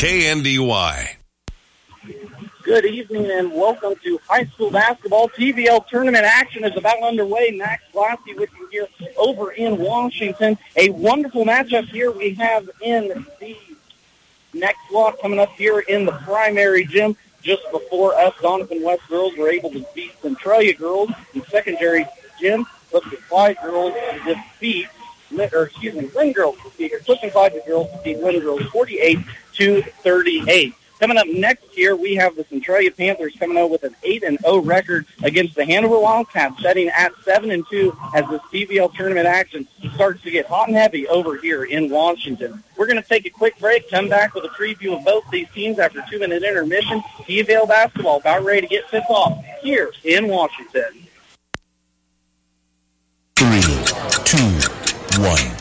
KNDY. Good evening and welcome to high school basketball. TVL tournament action is about underway. Max Glassy with you here over in Washington. A wonderful matchup here we have in the next block coming up here in the primary gym. Just before us, Doniphan West girls were able to beat Centralia girls. in secondary gym, but the Clyde girls defeat or excuse me, Linn girls defeat, or Clifton Clyde girls defeat Linn girls 48 to 38. Coming up next year, we have the Centralia Panthers coming out with an 8 and 0 record against the Hanover Wildcats, setting at 7 and 2 as the TVL tournament action starts to get hot and heavy over here in Washington. We're going to take a quick break, come back with a preview of both these teams after two minute intermission. TVL basketball about ready to get tip off here in Washington. Three, two, one.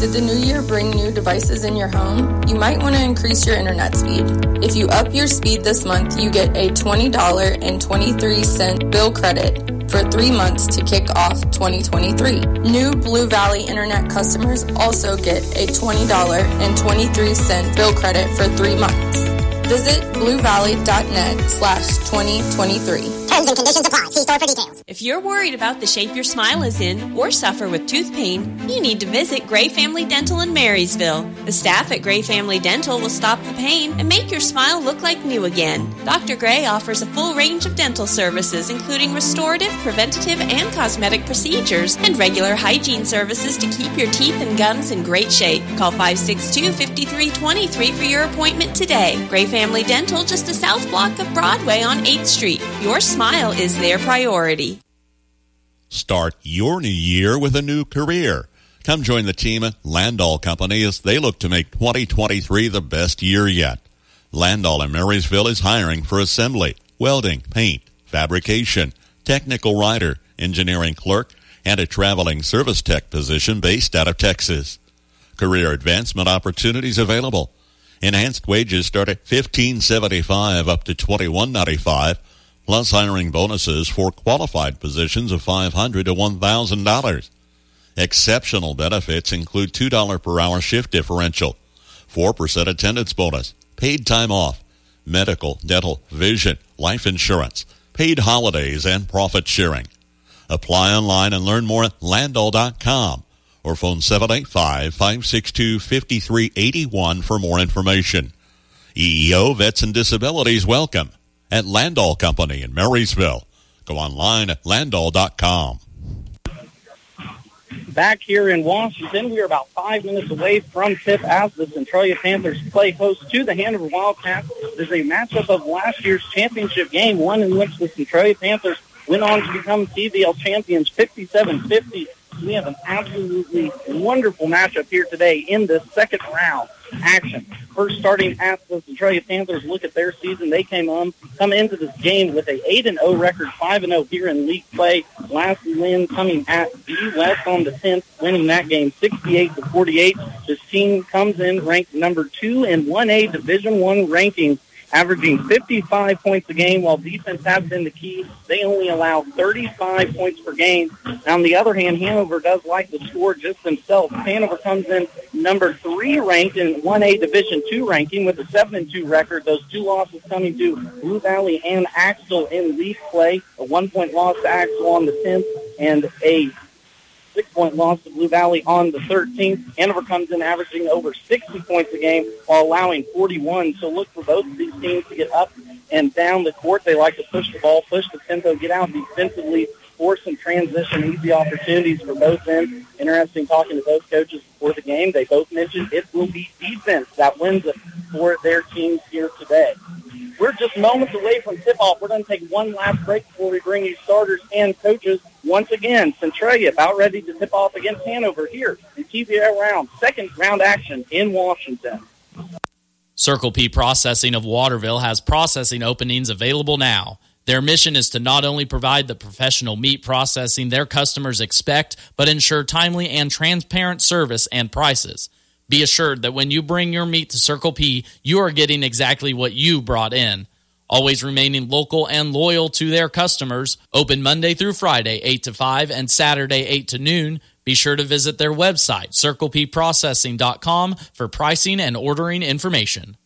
Did the new year bring new devices in your home? You might want to increase your internet speed. If you up your speed this month, you get a $20.23 bill credit for three months to kick off 2023. New Blue Valley Internet customers also get a $20.23 bill credit for three months. Visit bluevalley.net slash 2023. Terms and conditions apply. See store for details. If you're worried about the shape your smile is in or suffer with tooth pain, you need to visit Gray Family Dental in Marysville. The staff at Gray Family Dental will stop the pain and make your smile look like new again. Dr. Gray offers a full range of dental services, including restorative, preventative, and cosmetic procedures, and regular hygiene services to keep your teeth and gums in great shape. Call 562 5323 for your appointment today. Gray Family Dental, just a south block of Broadway on 8th Street. Your smile is their priority. Start your new year with a new career. Come join the team at Landoll Company as they look to make 2023 the best year yet. Landoll in Marysville is hiring for assembly, welding, paint, fabrication, technical writer, engineering clerk, and a traveling service tech position based out of Texas. Career advancement opportunities available. Enhanced wages start at 1575 up to 2195 plus hiring bonuses for qualified positions of $500 to $1,000. Exceptional benefits include $2 per hour shift differential, 4% attendance bonus, paid time off, medical, dental, vision, life insurance, paid holidays, and profit sharing. Apply online and learn more at landoll.com or phone 785-562-5381 for more information. EEO Vets and Disabilities welcome at Landoll Company in Marysville. Go online at landoll.com. Back here in Washington, we are about five minutes away from tip as the Centralia Panthers play host to the Hanover Wildcats. There's a matchup of last year's championship game, one in which the Centralia Panthers went on to become CVL champions 57-50. We have an absolutely wonderful matchup here today in the second round action. First starting at the Centralia Panthers, look at their season. They came on, come into this game with a 8 and 0 record, 5 and 0 here in league play. Last win coming at B West on the 10th, winning that game 68 to 48. This team comes in ranked number 2 in 1A Division 1 rankings averaging 55 points a game while defense has been the key. They only allow 35 points per game. On the other hand, Hanover does like to score just themselves. Hanover comes in number three ranked in 1A Division two ranking with a 7 and 2 record. Those two losses coming to Blue Valley and Axtell in league play. A one point loss to Axtell on the 10th and a six-point loss to Blue Valley on the 13th. Hanover comes in averaging over 60 points a game while allowing 41. So look for both of these teams to get up and down the court. They like to push the ball, push the tempo, get out defensively, force some transition, easy opportunities for both ends. Interesting talking to both coaches before the game. They both mentioned it will be defense that wins it for their teams here today. We're just moments away from tip-off. We're going to take one last break before we bring you starters and coaches. Once again, Centralia about ready to tip off against Hanover here in TVL round, second round action in Washington. Circle P Processing of Waterville has processing openings available now. Their mission is to not only provide the professional meat processing their customers expect, but ensure timely and transparent service and prices. Be assured that when you bring your meat to Circle P, you are getting exactly what you brought in. Always remaining local and loyal to their customers. Open Monday through Friday, 8 to 5, and Saturday, 8 to noon. Be sure to visit their website, circlepprocessing.com, for pricing and ordering information.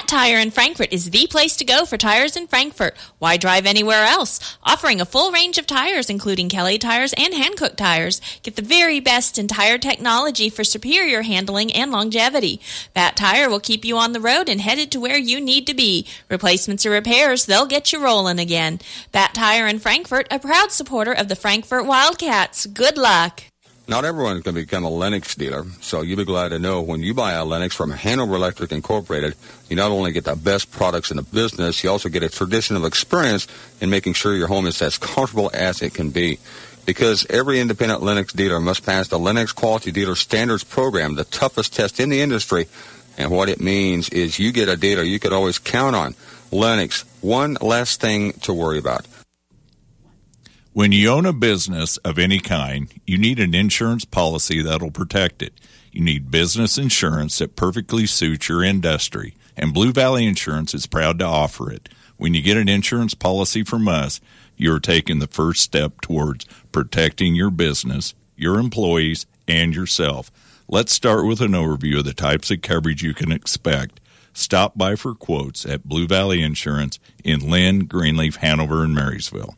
Bat Tire in Frankfort is the place to go for tires in Frankfort. Why drive anywhere else? Offering a full range of tires, including Kelly tires and Hankook tires. Get the very best in tire technology for superior handling and longevity. Bat Tire will keep you on the road and headed to where you need to be. Replacements or repairs, they'll get you rolling again. Bat Tire in Frankfort, a proud supporter of the Frankfort Wildcats. Good luck. Not everyone's going to become a Lennox dealer, so you'll be glad to know when you buy a Lennox from Hanover Electric Incorporated, you not only get the best products in the business, you also get a traditional experience in making sure your home is as comfortable as it can be. Because every independent Lennox dealer must pass the Lennox Quality Dealer Standards Program, the toughest test in the industry. And what it means is you get a dealer you could always count on. Lennox, one less thing to worry about. When you own a business of any kind, you need an insurance policy that'll protect it. You need business insurance that perfectly suits your industry, and Blue Valley Insurance is proud to offer it. When you get an insurance policy from us, you're taking the first step towards protecting your business, your employees, and yourself. Let's start with an overview of the types of coverage you can expect. Stop by for quotes at Blue Valley Insurance in Linn, Greenleaf, Hanover, and Marysville.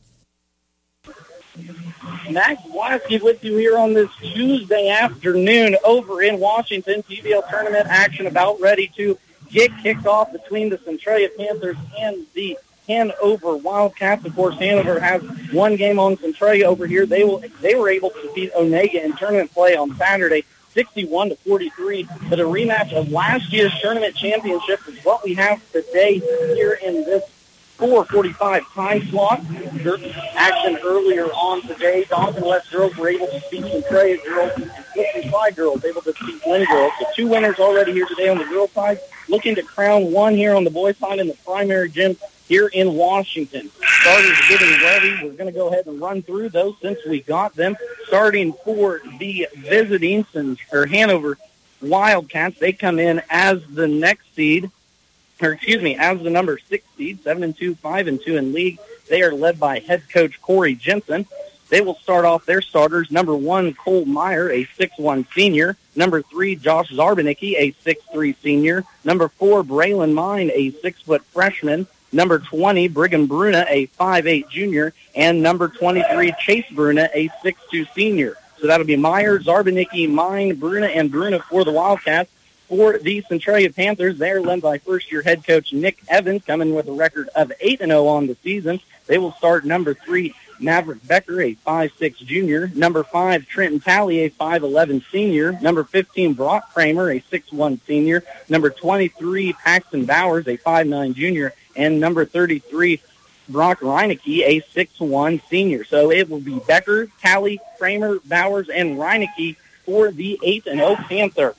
Max Blasky with you here on this Tuesday afternoon over in Washington. TVL tournament action about ready to get kicked off between the Centralia Panthers and the Hanover Wildcats. Of course, Hanover has one game on Centralia over here. They will they were able to beat Onaga in tournament play on Saturday. 61 to 43, but a rematch of last year's tournament championship is what we have today here in this 445 time slot. Action earlier on today. Dawson West girls were able to beat Centralia girls and Clifton Clyde girls able to beat Linn girls. So two winners already here today on the girls side. Looking to crown one here on the boys side in the primary gym here in Washington. Starters getting ready. We're going to go ahead and run through those since we got them. Starting for the visiting or Hanover Wildcats, they come in as the next seed or excuse me, as the number six seed, seven and two, five and two in league. They are led by head coach Corey Jensen. They will start off their starters. Number one, Cole Meyer, a six-one senior. Number three, Josh Zarbanicki, a six-three senior. Number four, Braylon Mine, a six-foot freshman. Number 20, Brigham Bruna, a five-eight junior. And number 23, Chase Bruna, a six-two senior. So that'll be Meyer, Zarbanicki, Mine, Bruna, and Bruna for the Wildcats for the Centralia Panthers. They're led by first-year head coach Nick Evans, coming with a record of 8-0 on the season. They will start number three, Maverick Becker, a 5'6 junior. Number five, Trenton Talley, a 5'11 senior. Number 15, Brock Kramer, a 6'1 senior. Number 23, Paxton Bowers, a 5'9 junior. And number 33, Brock Reinecke, a 6'1 senior. So it will be Becker, Talley, Kramer, Bowers, and Reinecke for the 8-0 Panthers.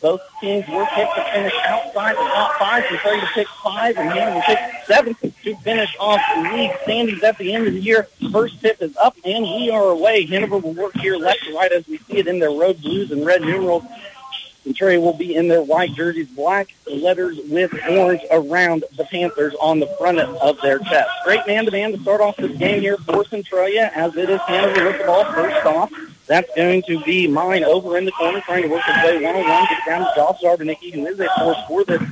Both teams were picked to finish outside the top five. Centralia to pick five and Hanover pick seven to finish off the league standings at the end of the year. First tip is up and we are away. Hanover will work here left to right as we see it in their road blues and red numerals. Centralia will be in their white jerseys, black letters with orange around the Panthers on the front of their chest. Great man-to-man to start off this game here for Centralia as it is Hanover with the ball first off. That's going to be mine over in the corner, trying to work his way one-on-one, get down to Josh Zarbanicki, who is a force for the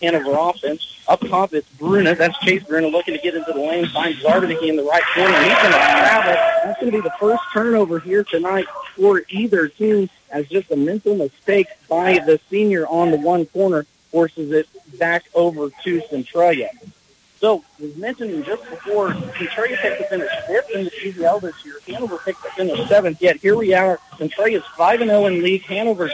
Hanover offense. Up top, it's Bruna. That's Chase Bruna looking to get into the lane, finds Zarbanicki in the right corner. He's going to travel. That's going to be the first turnover here tonight for either team as just a mental mistake by the senior on the one corner forces it back over to Centralia. So, we mentioned just before, Centralia picked to finish fifth in the TVL this year. Hanover picked to finish seventh. Yet here we are. Centralia's 5-0 in league. Hanover's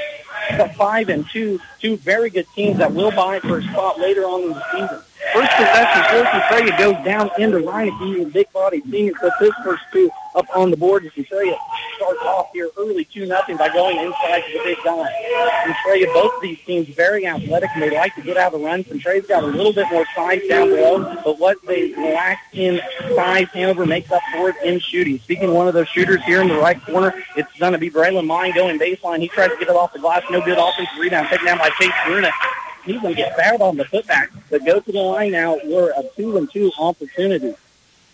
5 and 2. Two very good teams that will buy for a spot later on in the season. First possession for Centralia goes down into Reineke, the big body senior, puts his first two up on the board. And Centralia starts off here early 2 nothing by going inside to the big guy. Centralia, both of these teams very athletic and they like to get out of the run. Centralia's got a little bit more size down below, but what they lack in size, Hanover makes up for it in shooting. Speaking of one of those shooters here in the right corner, it's going to be Braylon Mine going baseline. He tries to get it off the glass. No good offensive rebound. Taken down by Chase Bruna he's going to get fouled on the putback. But go to the line now. We're a two and two opportunity.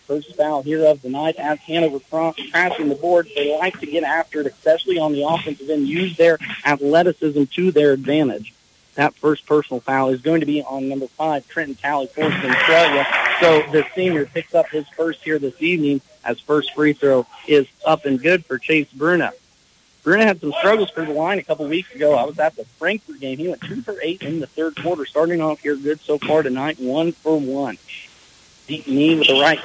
First foul here of the night as Hanover crashing the board. They like to get after it, especially on the offensive end, use their athleticism to their advantage. That first personal foul is going to be on number five, Trenton Talley for Centralia. So the senior picks up his first here this evening as first free throw is up and good for Chase Bruna. Bruna had some struggles for the line a couple weeks ago. I was at the Frankfort game. He went two for eight in the third quarter, starting off here good so far tonight, one for one. Deep knee with the right.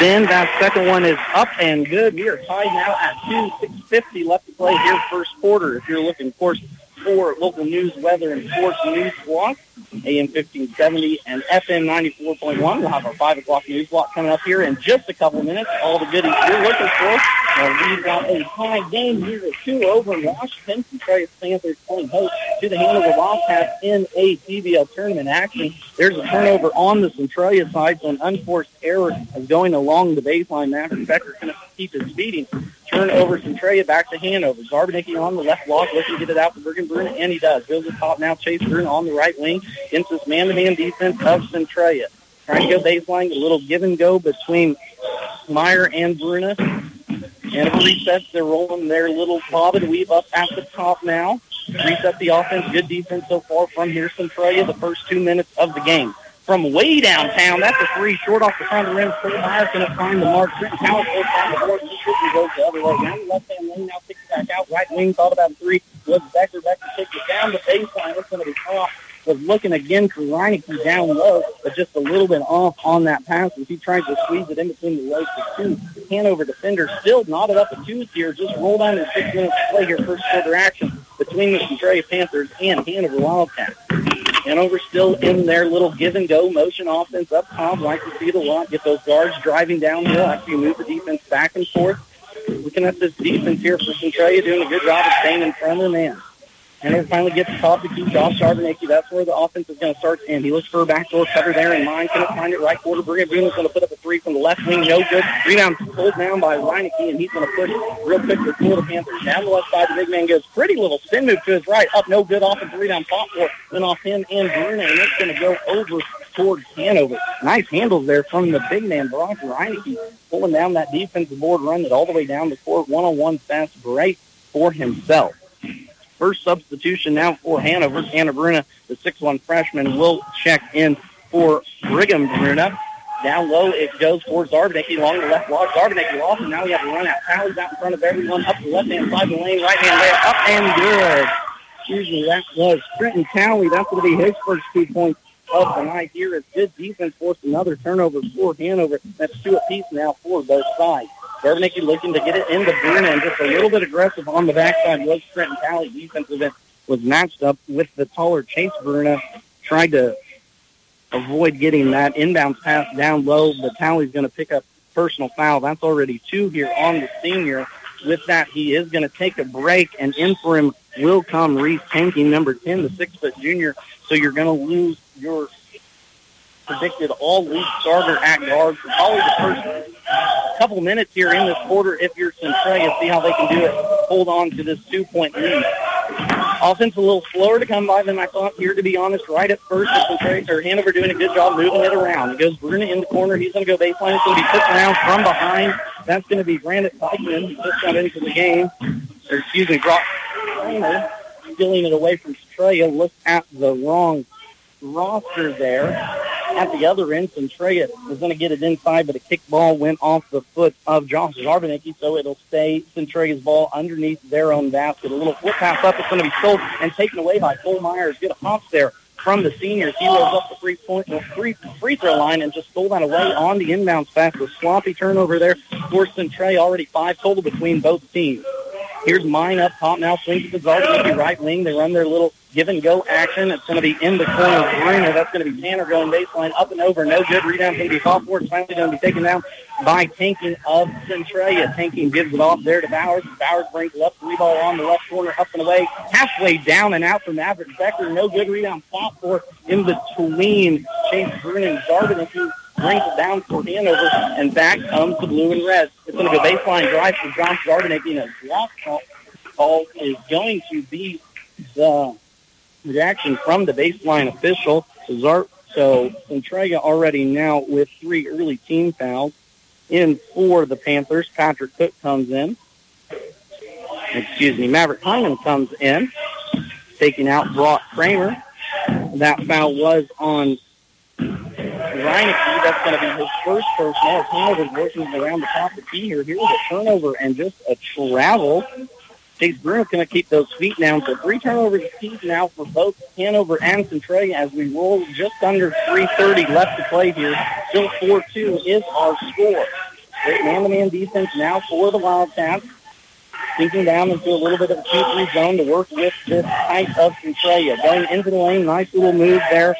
Then that second one is up and good. We are tied now at two, six fifty left to play here first quarter. If you're looking, of course, for local news, weather, and sports news block. AM 1570 and FM 94.1. We'll have our 5 o'clock news block coming up here in just a couple minutes. All the goodies you're looking for. Uh, we've got a high game here at 2 over in Washington. Centralia Panthers playing host to the Hanover Wildcats in a TVL tournament action. There's a turnover on the Centralia side, so an unforced error is going along the baseline. Maverick Becker going to keep his beating. Turnover Centralia back to Hanover. Zarbanicki on the left block, looking to get it out to Brigham Bruna, and he does. Goes to the top now. Chase Bruna on the right wing against this man-to-man defense of Centralia. Trying to go baseline, a little give and go between Meyer and Bruna. And if resets, they're rolling their little bob and weave up at the top now. Reset the offense. Good defense so far from here, Centralia, the first two minutes of the game. From way downtown, that's a three short off the front of the rim. Cole Myers going to find the mark. Trent Howard goes down the board. He quickly goes the other way. Now the left-hand lane now kicks it back out. Right wing thought about a three. Was Becker. Becker takes it down the baseline. It's going to be off was looking again for Reineke down low, but just a little bit off on that pass as he tried to squeeze it in between the legs of two. Hanover defender still knotted up at twos here, just rolled on in six minutes to play here, first quarter action between the Centralia Panthers and Hanover Wildcats. Hanover still in their little give and go motion offense up top. Like to see the lot, get those guards driving downhill after you move the defense back and forth. Looking at this defense here for Centralia, doing a good job of staying in front of the man. And it finally gets the top to keep Josh Zarbanicki. That's where the offense is going to start. And he looks for a backdoor cutter there in mind. Couldn't find it right quarter. Brigham Boone is going to put up a three from the left wing. No good. Rebound pulled down by Reineke, and he's going to push real quick for Florida Panthers. Down the left side, the big man goes pretty little spin move to his right. Up, no good. Offensive rebound pop for. Then off him and Bruna, and it's going to go over towards Hanover. Nice handles there from the big man, Brock Reineke, pulling down that defensive board, running it all the way down the court. One-on-one fast break for himself. First substitution now for Hanover. Tanner Bruna, the 6'1 freshman, will check in for Brigham Bruna. Down low, it goes for Zarbanicki along the left block. Zarbanicki lost, and now we have a run out. Tally's out in front of everyone, up the left-hand side of the lane, right-hand there, up and good. Excuse me, that was Trenton Talley. That's going to be his first two points of the night here. It's good defense forced another turnover for Hanover. That's two apiece now for both sides. Zarbanicki looking to get it into Bruna and just a little bit aggressive on the backside was Trenton Talley. Defensive end was matched up with the taller Chase Bruna. Tried to avoid getting that inbounds pass down low, but Talley's going to pick up personal foul. That's already two here on the senior. With that, he is going to take a break, and in for him will come Reese Tanking, number 10, the six-foot junior. So you're going to lose your predicted all-league starter at guard for probably the first couple minutes here in this quarter if you're Centralia. See how they can do it. Hold on to this two-point lead. Offense a little slower to come by than I thought here, to be honest. Right at first, Centralia, or Hanover doing a good job moving it around. It goes Bruna in the corner. He's going to go baseline. It's going to be put around from behind. That's going to be Brandon Teichman. He just got into the game. Or, excuse me, Brock Trainer stealing it away from Centralia. Look at the wrong roster there. At the other end, Centralia was going to get it inside, but a kick ball went off the foot of Josh Zarbanicki, so it'll stay Centralia's ball underneath their own basket. A little flip pass up. It's going to be sold and taken away by Cole Myers. Good hops there from the seniors. He rolls up the free point, uh, the free free throw line and just stole that away on the inbounds pass. A sloppy turnover there for Centralia. Already five total between both teams. Here's mine up top now. Swings to the Zarbanicki right wing. They run their little give and go action. It's going to be in the corner of Bruna. That's going to be Tanner going baseline up and over. No good. Rebound going to be fought for. Finally going to be taken down by Tanking of Centralia. Tanking gives it off there to Bowers. Bowers brings left three ball on the left corner up and away. Halfway down and out from Maverick Becker. No good. Rebound fought for in between Chase Bruna and Zarbanicki brings it down for Hanover, and back comes the blue and red. It's going to go baseline drive for Josh Zarbanicki, and a block call is going to be the reaction from the baseline official. So Centralia already now with three early team fouls. in for the Panthers. Patrick Cook comes in. Excuse me, Maverick Hyman comes in, taking out Brock Kramer. That foul was on Reineke. That's going to be his first personal. Hanover's working around the top of the key here. Here's a turnover and just a travel. Chase Bruna's going to keep those feet down. So three turnovers apiece now for both Hanover and Centralia as we roll just under 3.30 left to play here. Still 4-2 is our score. Great man-to-man defense now for the Wildcats. Sinking down into a little bit of a 2-3 zone to work with this height of Centralia. Going into the lane, nice little move there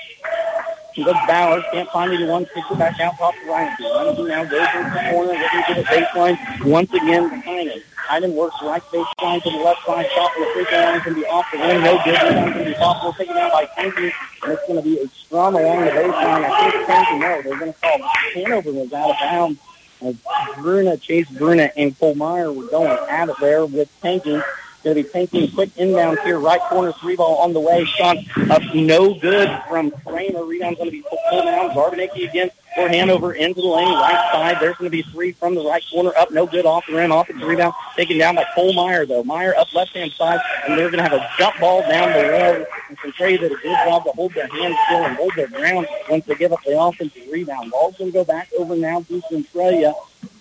he goes Bowers, can't find anyone, kicks it back out top to Reineke. Reineke now goes into the corner, looking to the baseline, once again behind him. Hyden works right baseline to the left side, shot from the free throw line can be off the ring, no good. Rebound can be possible, taken down by Tanky, and it's going to be a strum along the baseline. I think Tanky, no, they're going to call Hanover was out of bounds. As Bruna, Chase Bruna, and Cole Meyer were going at it there with Tanky. Going to be taking quick inbound here, right corner three ball on the way. Shot up, uh, no good from Kramer. Rebound's going to be pulled down. Zarbanicki again for Hanover into the lane, right side. There's going to be three from the right corner, up, no good off the rim, off the rebound, taken down by Cole Meyer though. Meyer up left hand side, and they're going to have a jump ball down the road. And Centralia did a good job to hold their hands still and hold their ground once they give up the offensive rebound. Ball's going to go back over now to Centralia.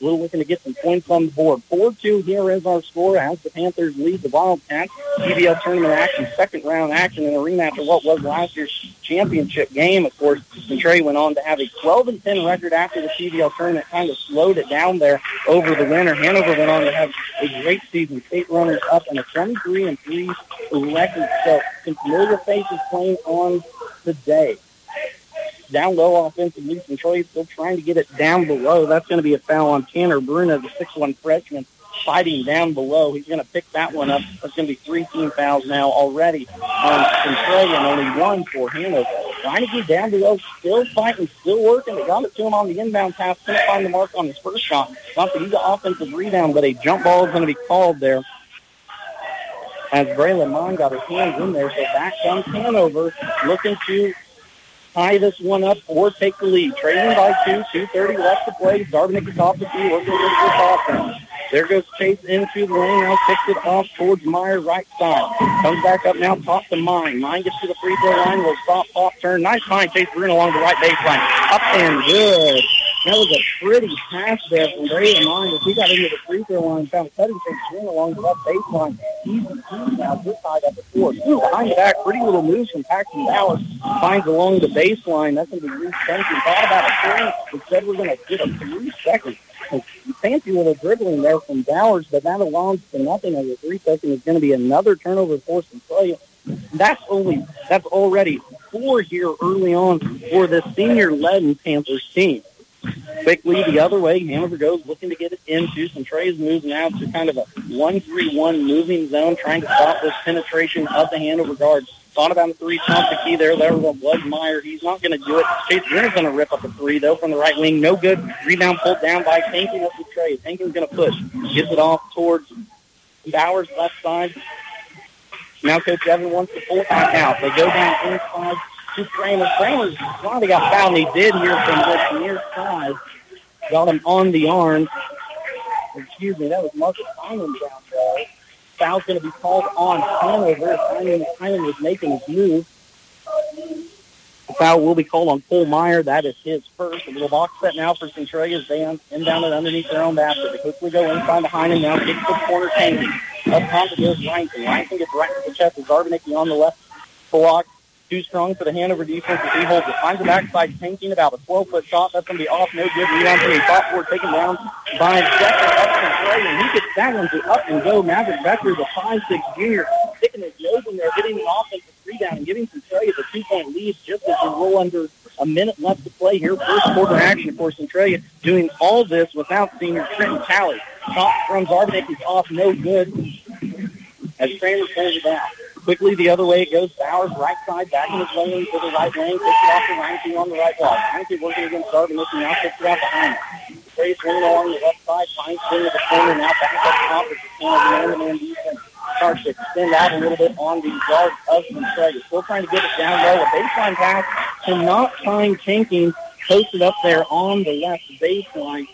Little looking to get some points on the board. 4-2 here is our score as the Panthers lead the Wildcats. TVL tournament action, second round action in a rematch of what was last year's championship game. Of course, Centralia went on to have a 12 and 10 record after the TVL tournament, kind of slowed it down there over the winter. Hanover went on to have a great season, state runners up and a 23 and 3 record. So some familiar faces playing on today down low offensively. Centralia still trying to get it down below. That's going to be a foul on Tanner Bruna, the 6'1 freshman, fighting down below. He's going to pick that one up. That's going to be three team fouls now already on Centralia and only one for Hanover. Trying to get down below, still fighting, still working. They got it to him on the inbound pass. Couldn't find the mark on his first shot. Not that he's an offensive rebound, but a jump ball is going to be called there as Braylon Mine got his hands in there. So back comes Hanover looking to tie this one up or take the lead. Trailing by two, 2.30 left to play. Darvinick is off the field, working against this offense. There goes Chase into the lane now, kicks it off towards Meyer right side. Comes back up now, top to Mine. Mine gets to the free throw line, will stop, pop, turn. Nice find, Chase Bruna along the right baseline. Up and good. That was a pretty pass there from Brady Mine. If he got into the free throw line, found cutting Chase Bruna along the left baseline. Easy two now, this side up the four. Behind the back, pretty little moves from Paxton Bowers. Finds along the baseline. That's going to be Reese Benson. Thought about a three. Instead, we're going to get a three second fancy little dribbling there from Bowers, but that amounts to nothing as a three second is going to be another turnover for Centralia. That's only that's already four here early on for the senior led Panthers team. Quickly the other way, Hanover goes looking to get it into. Centralia's moves now to kind of a 1-3-1 moving zone, trying to stop this penetration of the Hanover guards. Thought about a three, pump the key there. There was Blood Meyer. He's not going to do it. Chase Greener's going to rip up a three, though, from the right wing. No good. Rebound pulled down by Tankin up the tray. Tankin's going to push. Gets it off towards Bowers, left side. Now Coach Evan wants to pull back out. They go down inside to Kramer. Kramer's finally got fouled, he did here from this near side. Got him on the arm. Excuse me, that was Marcus Hyman down there foul's going to be called on Hanover. Hyman, Hyman was making his move. The foul will be called on Cole Meyer. That is his first. A little box set now for Centralia's down, inbound it underneath their own basket. They quickly go inside to Hyman now, to the corner, Tangy. Up top it goes Rankin. Rankin gets right to the chest of Zarbanicki on the left block. Too strong for the Hanover defense he holds it. Finds the backside tanking about a 12-foot shot. That's going to be off. No good. Rebound to the top board taken down by Becker up and and he gets that one to up and go. Maverick Becker, the 5'6 junior, sticking his nose in there, getting an offensive rebound and giving Centralia the two-point lead just as we roll under a minute left to play here. First quarter action for Centralia doing all this without senior Trenton Talley. Shot from Zarbanek is off. No good as Kramer pulls it down. Quickly the other way it goes. Bowers right side, back in his lane to the right lane, takes it off to Reinke on the right block. Reinke working against Darvin, looking now, takes it out behind him. Trey swinging along the left side, finds swing at the corner, now back up top as the Canada man defense starts to extend out a little bit on the guard of Centralia. Still trying to get it down low. A baseline pass to not find Tanking posted up there on the left baseline.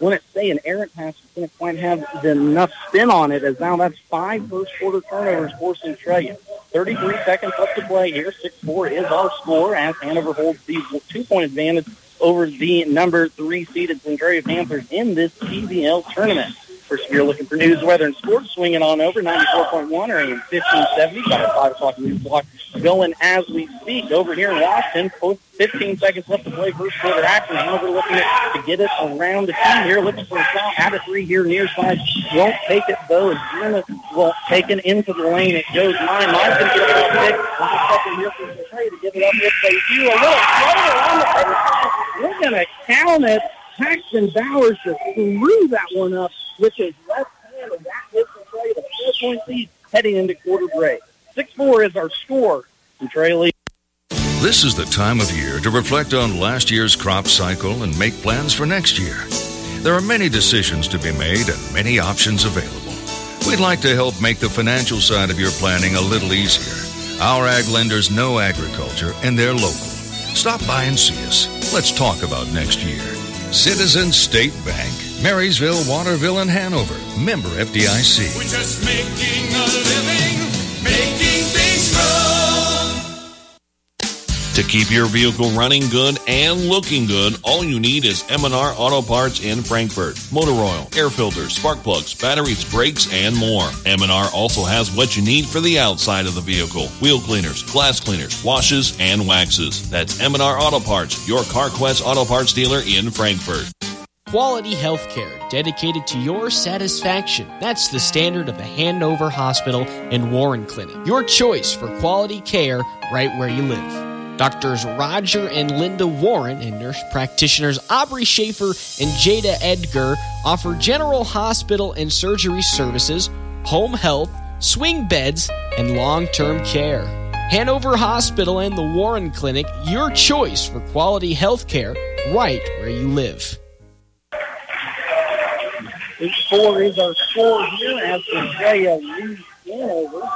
Wouldn't say an errant pass didn't quite have enough spin on it as now that's five first quarter turnovers for Centralia. 33 seconds left to play here. 6-4 is our score as Hanover holds the two-point advantage over the number three seeded Centralia Panthers in this TVL tournament. First, if you're looking for news, weather, and sports, swinging on over 94.1 or AM 1570. Got our 5 o'clock news block going as we speak over here in Washington. 15 seconds left to play first quarter action. Hanover looking at, to get it around the team here. Looking for a foul. Out of three here near side. Won't take it though. As will take it into the lane. It goes mine. Mine's going to get it up second here for to get it up if they do. A little floater on the We're going to count it. Paxton Bowers just threw that one up with his left hand, and that hits Centralia to four-point lead heading into quarter break. 6-4 is our score. Centralia lead. This is the time of year to reflect on last year's crop cycle and make plans for next year. There are many decisions to be made and many options available. We'd like to help make the financial side of your planning a little easier. Our ag lenders know agriculture and they're local. Stop by and see us. Let's talk about next year. Citizen State Bank, Marysville, Waterville, and Hanover. Member FDIC. We're just making a living, making things grow. To keep your vehicle running good and looking good, all you need is M&R Auto Parts in Frankfort. Motor oil, air filters, spark plugs, batteries, brakes, and more. M&R also has what you need for the outside of the vehicle. Wheel cleaners, glass cleaners, washes, and waxes. That's M&R Auto Parts, your CarQuest Auto Parts dealer in Frankfort. Quality healthcare dedicated to your satisfaction. That's the standard of the Hanover Hospital and Warren Clinic. Your choice for quality care right where you live. Doctors Roger and Linda Warren and nurse practitioners Aubrey Schaefer and Jada Edgar offer general hospital and surgery services, home health, swing beds, and long term care. Hanover Hospital and the Warren Clinic, your choice for quality health care right where you live. Four is our score here as Centralia leads Hanover.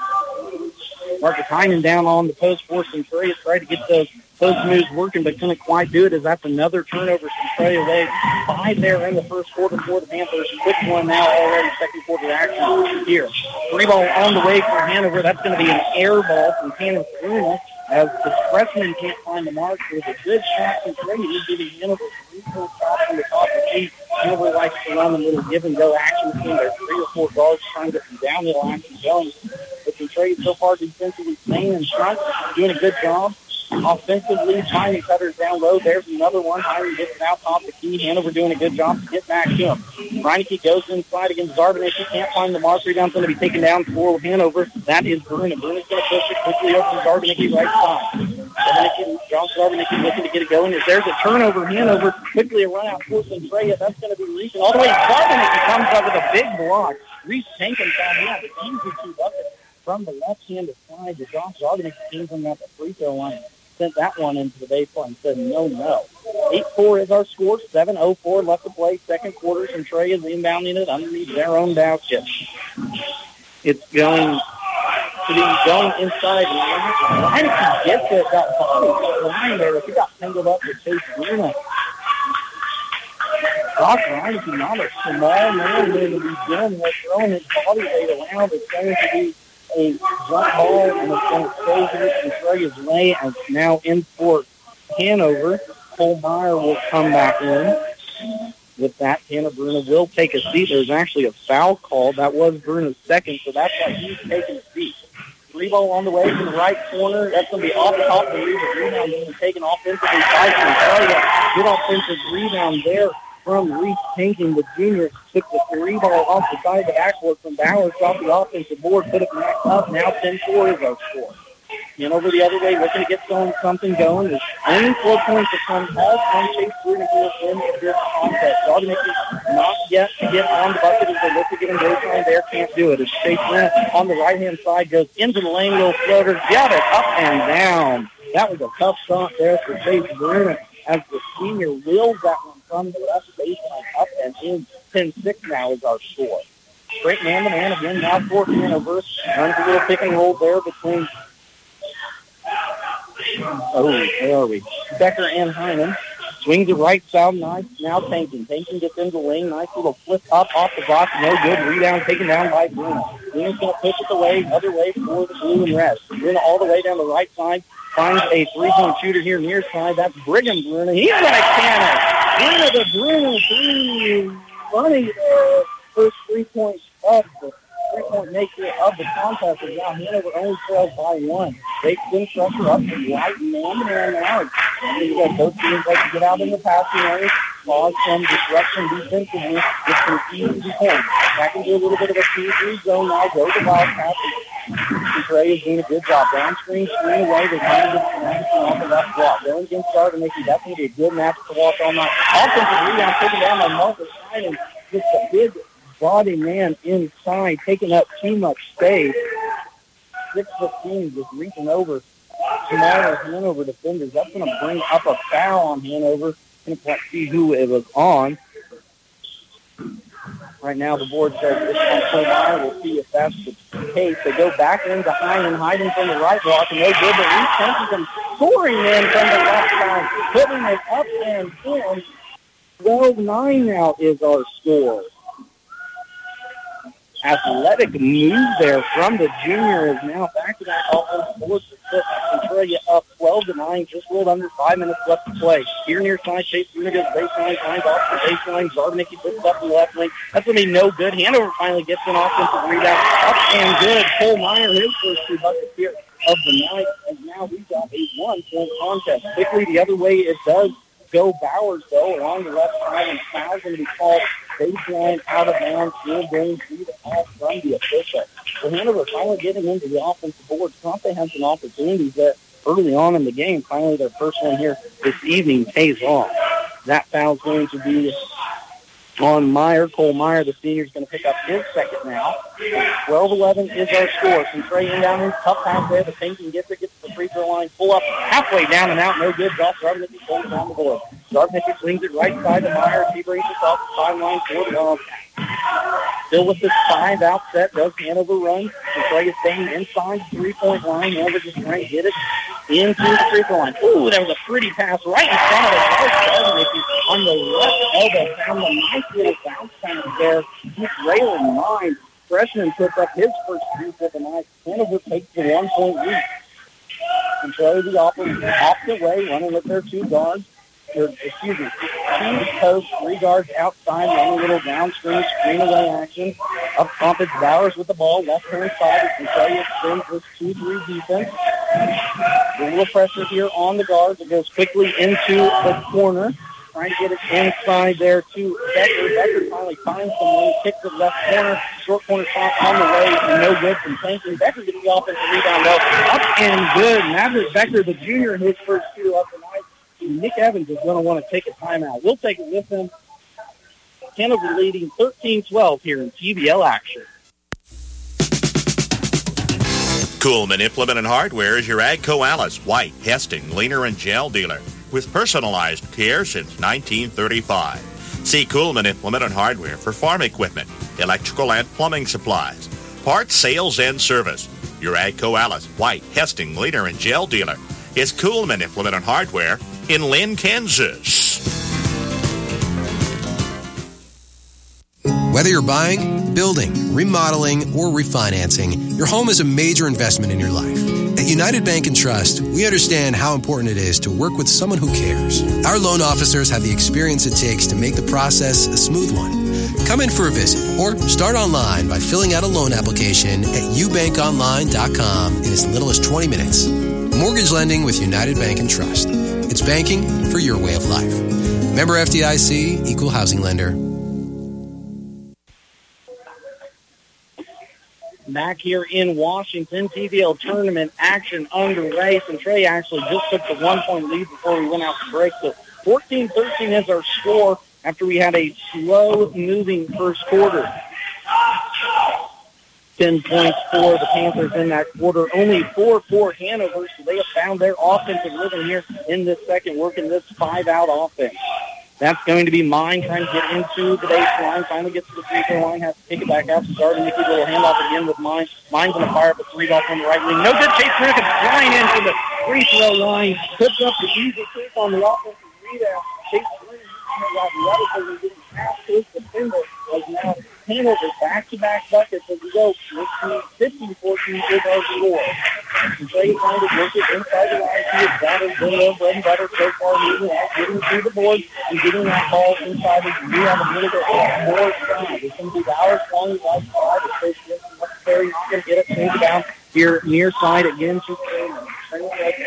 Marcus Hyman down on the post for Centralia, tried to get those post moves working, but couldn't quite do it as that's another turnover Centralia away. Five there in the first quarter for the Panthers. Quick one now already, second quarter action here. Three ball on the way for Hanover. That's going to be an air ball from Tanner Bruna as the freshman can't find the mark. Was a good shot from Brady. He's giving Hanover three shots from the top of the key. Hanover likes to run a little give and go action between their three or four guards trying to get some downhill action going. But trade so far defensively staying in front, doing a good job. Offensively, Hyman cutters down low. There's another one. Hyman gets out top the key. Hanover doing a good job to get back to him. Reineke goes inside against Zarbanek. He can't find the mark. Rebound's going to be taken down for Hanover. That is Bruna. Bruna's going to push it quickly over to Zarbanek right side. Zarbanek, John Zarbanek looking to get it going. If there's a turnover, Hanover quickly a run out for Centralia. That's going to be reaching all the way. Zarbanek comes up with a big block. Reese Jenkins on him. Easy two buckets from the left-handed side to Josh Zarbanek came from at the free throw line sent that one into the baseline and said, no, no. 8-4 is our score. 7.04 left to play. Second quarter. Centralia is inbounding it underneath their own basket. It's going to be going inside. Reineke gets it. That body line there. if He got tangled up with Chase Bruna. Josh Reineke, not a small man, going to be doing what throwing his body weight around. It's going to be a jump ball and it's going to stay here and Centralia's way and now in for Hanover. Cole Meyer will come back in. With that, Tanner Bruna will take a seat. There's actually a foul call. That was Bruna's second, so that's why he's taking a seat. Three ball on the way from the right corner. That's going to be off the top of the rebound. Being taken offensively by Centralia. Good offensive rebound there from Reese Tanking, the junior, took the three ball off the side of the backboard from Bowers off the offensive board, put it back up. Now 10-4 is our score. And over the other way, looking to get some, something going. There's only four points to come all from Chase Bruna here in this contest. Dominic not yet to get on the bucket as they look to get him baseline there. Can't do it. As Chase Bruna on the right-hand side goes into the lane, little floater, got it up and down. That was a tough shot there for Chase Bruna as the senior wheels that one from the left baseline up and in. 10-6 now is our score. Great man-to-man again now for Hanover. Runs a little pick and roll there between, oh, where are we? Becker and Hyman. Swings it right side, nice. Now Tankin. Tankin gets into the lane. Nice little flip up off the block. No good. Rebound taken down by Bruna. Bruna's going to push it away, the other way for the blue and red. Bruna all the way down the right side. Finds a three-point shooter here near side. That's Brigham Bruna. He's going to can it. Bruna the Bruna three. Running the first three-point of the three-point maker of the contest is now Hanover only trails by one. They spin pressure up to right man-to-man now. You got both teams like to get out in the passing lane, cause some disruption defensively with some easy points. Back into a little bit of a 2-3 zone now. Go to Wildcats. And Trey is doing a good job. Down screen, screen away. They kind of get off the left block. Going against Gardner Mickey. That's going to be a good match to watch all night. Offensive rebound taken down by Marcus Stein. Just a big body man inside, taking up too much space. 6'15", just reaching over smaller Hanover defenders. That's going to bring up a foul on Hanover. Going to see who it was on. Right now, the board says this one Colmeyer. We'll see if that's the case. They go back into Hyden, hiding from the right block, and they good. But Reese Kensington scoring in from the left side, putting it up and in. 12-9 now is our score athletic move there from the junior is now back to that offense to Centralia up 12 to 9, just a little under five minutes left to play. Here near side, Chase Bruna goes baseline, finds off the baseline. Zarbanicki puts up the left lane. That's going to be no good. Hanover finally gets an offensive rebound. Up and good. Cole Meyer, his first two buckets here of the night. And now we've got a one-point contest. Quickly the other way it does go Bowers, though, along the left side, and foul's going to be called baseline out of bounds, field goal, see the call from the official. So Hanover finally getting into the offensive board. Conte had some opportunities that early on in the game. Finally, their first one here this evening pays off. That foul's going to be on Meyer. Cole Meyer, the senior, is going to pick up his second now. 12-11 is our score. Some Trey in down in tough pass there. The Pinkin gets it, gets the free throw line, pull up halfway down and out. No good. Josh Zarbanicki pulls down the board. Zarbanicki swings it right side to Meyer. He brings it off the sideline for the Wildcats. Still with this five out set, does Hanover run. Trey is staying inside the three-point line. Hanover just trying to get it into the three-point line. Ooh, that was a pretty pass right in front of the Zarbanicki on the left elbow. Found a nice little bounce pass there. He's railing nine. Freshman puts up his first two for the night. Hanover takes the one-point lead. Trey the opposite way, running with their two guards or, excuse me, two post, three guards outside, running a little downstream screen away action. Up top, it's Bowers with the ball, left hand side. It's Centralia extends this 2-3 defense. A little pressure here on the guards. It goes quickly into the corner. Trying to get it inside there to Becker. Becker finally finds someone, kicks the left corner, short corner shot on the way, and no good from Tankin. Becker gets the offensive rebound though. Up and good. Maverick Becker, the junior, in his first two up tonight. Nick Evans is going to want to take a timeout. We'll take it with him. Hanover leading 13-12 here in TVL action. Coolman Implement and Hardware is your Agco Allis, White, Hesston, Gleaner, and Gehl dealer with personalized care since 1935. See Coolman Implement and Hardware for farm equipment, electrical and plumbing supplies, parts, sales, and service. Your Agco Allis, White, Hesston, Gleaner, and Gehl dealer is Coolman Implement and Hardware in Linn, Kansas. Whether you're buying, building, remodeling, or refinancing, your home is a major investment in your life. At United Bank and Trust, we understand how important it is to work with someone who cares. Our loan officers have the experience it takes to make the process a smooth one. Come in for a visit or start online by filling out a loan application at ubankonline.com in as little as 20 minutes. Mortgage lending with United Bank and Trust. It's banking for your way of life. Member FDIC, equal housing lender. Back here in Washington, TVL tournament action underway. And Trey actually just took the one-point lead before we went out to break. So 14-13 is our score after we had a slow-moving first quarter. 10 points for the Panthers in that quarter. Only 4 for Hanover, so they have found their offensive rhythm here in this second, working this five-out offense. That's going to be mine trying to get into the baseline. Finally gets to the free throw line. Has to take it back out to Darby Mickey. Little handoff again with mine. Mine's going to fire up a three ball from the right wing. No good. Chase Ricketts flying into the free throw line. Puts up the easy kick on the offensive rebound. Chase getting past his defender was now Hanover back-to-back buckets as we go 15-14 with our score. And Trey trying to work it inside the line. He has got his window bread and butter so far, moving out, getting through the board and getting that ball inside. As we have a little bit more time. It's going to be Bowers long right side. It's necessary. He's going to get it, change down here near side again. To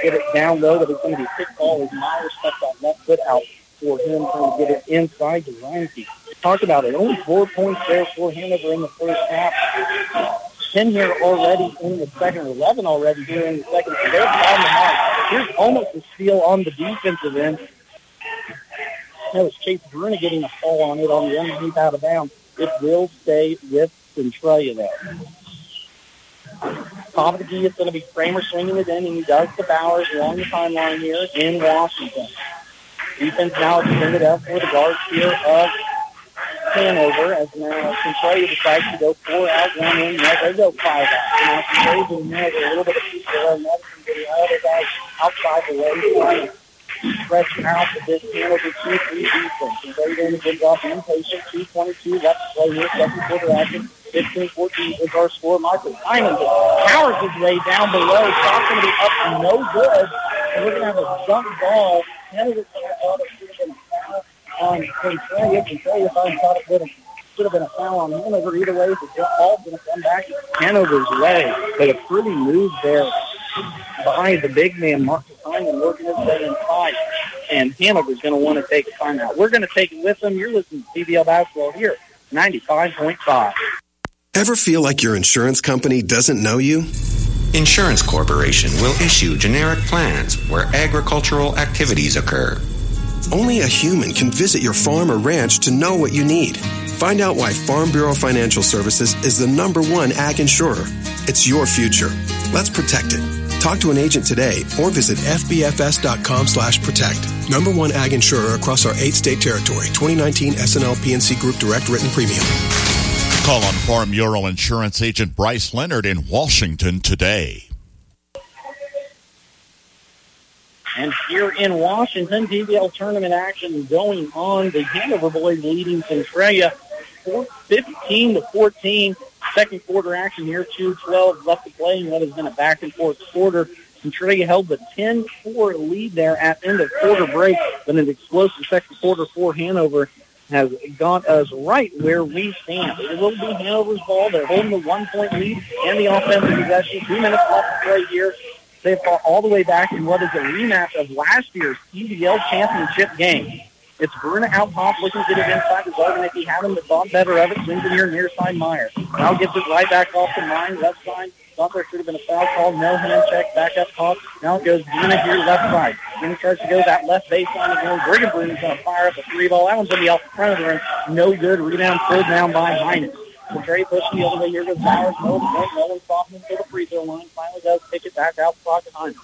get it down low, it's going to be a quick ball as Myers steps that left foot out for him trying to get it inside to Reinke. Talked about it. Only four points there for Hanover in the first half. 10 here already in the second, 11 already here in the second. They're the mark. Here's almost a steal on the defensive end. That was Chase Bruna getting a fall on it on the underneath out of bounds. It will stay with Centralia there. Top of the key is going to be Kramer swinging it in, and he does the Bowers along the timeline here in Washington. Defense now extended up for the guards here of Hanover as now Centralia decides to go four out, one in. Now they go five out. Now Centralia's in there. There's a little bit of people there. Madison getting other guys outside the way. Stretch out the bit. Hanover 2-3 defense. Centralia in good job. Impatient. 2-22 left to play here. Second quarter action. 15-14 is our score. Michael Simon powers his way down below. Shot's going to be up no good. And we're going to have a jump ball. Hanover's going to have uh, uh, a foul on Centralia. Centralia thought it would have should have been a foul on Hanover. Either way, the ball's going to come back Hanover's way. But a pretty move there behind the big man, Marcus Simon, working his way inside. And Hanover's going to want to take a timeout. We're going to take it with them. You're listening to TVL Basketball here, 95.5. Ever feel like your insurance company doesn't know you? Insurance Corporation will issue generic plans where agricultural activities occur. Only a human can visit your farm or ranch to know what you need. Find out why Farm Bureau Financial Services is the number one ag insurer. It's your future. Let's protect it. Talk to an agent today or visit fbfs.com slash protect. Number one ag insurer across our eight state territory. 2019 SNL P&C Group Direct Written Premium. Call on Farm Bureau Insurance Agent Bryce Leonard in Washington today. And here in Washington, TVL tournament action going on. The Hanover boys leading Centralia 15 to 14. Second quarter action here, 2-12 left to play in what has been a back and forth quarter. Centralia held the 10-4 lead there at end of quarter break, but an explosive second quarter for Hanover has got us right where we stand. It will be Hanover's ball. They're holding the one-point lead and the offensive possession. Two minutes left to play here. They fought all the way back in what is a rematch of last year's TVL championship game. It's Bruna out looking to get it inside the zone, and if he had him, thought better of it. Swings it here near side Meyer. Now gets it right back off the line, left side. Thought there should have been a foul call, no hand check, back up top. Now it goes Bruna here, left side. Bruna tries to go that left baseline again. Brigham Bruna's going to fire up a three ball. That one's going to be off the front of the rim. No good. Rebound pulled down by Hines. Trey pushing the other way. Here goes Bowers. No, no, no one's softening to the free throw line. Finally does pick it back out the pocket Hines.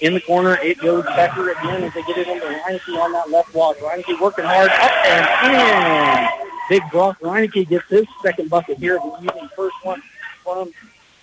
In the corner, it goes Becker again as they get it into Reineke on that left block. Reineke working hard, up and in. Big block. Reineke gets his second bucket here the evening. First one from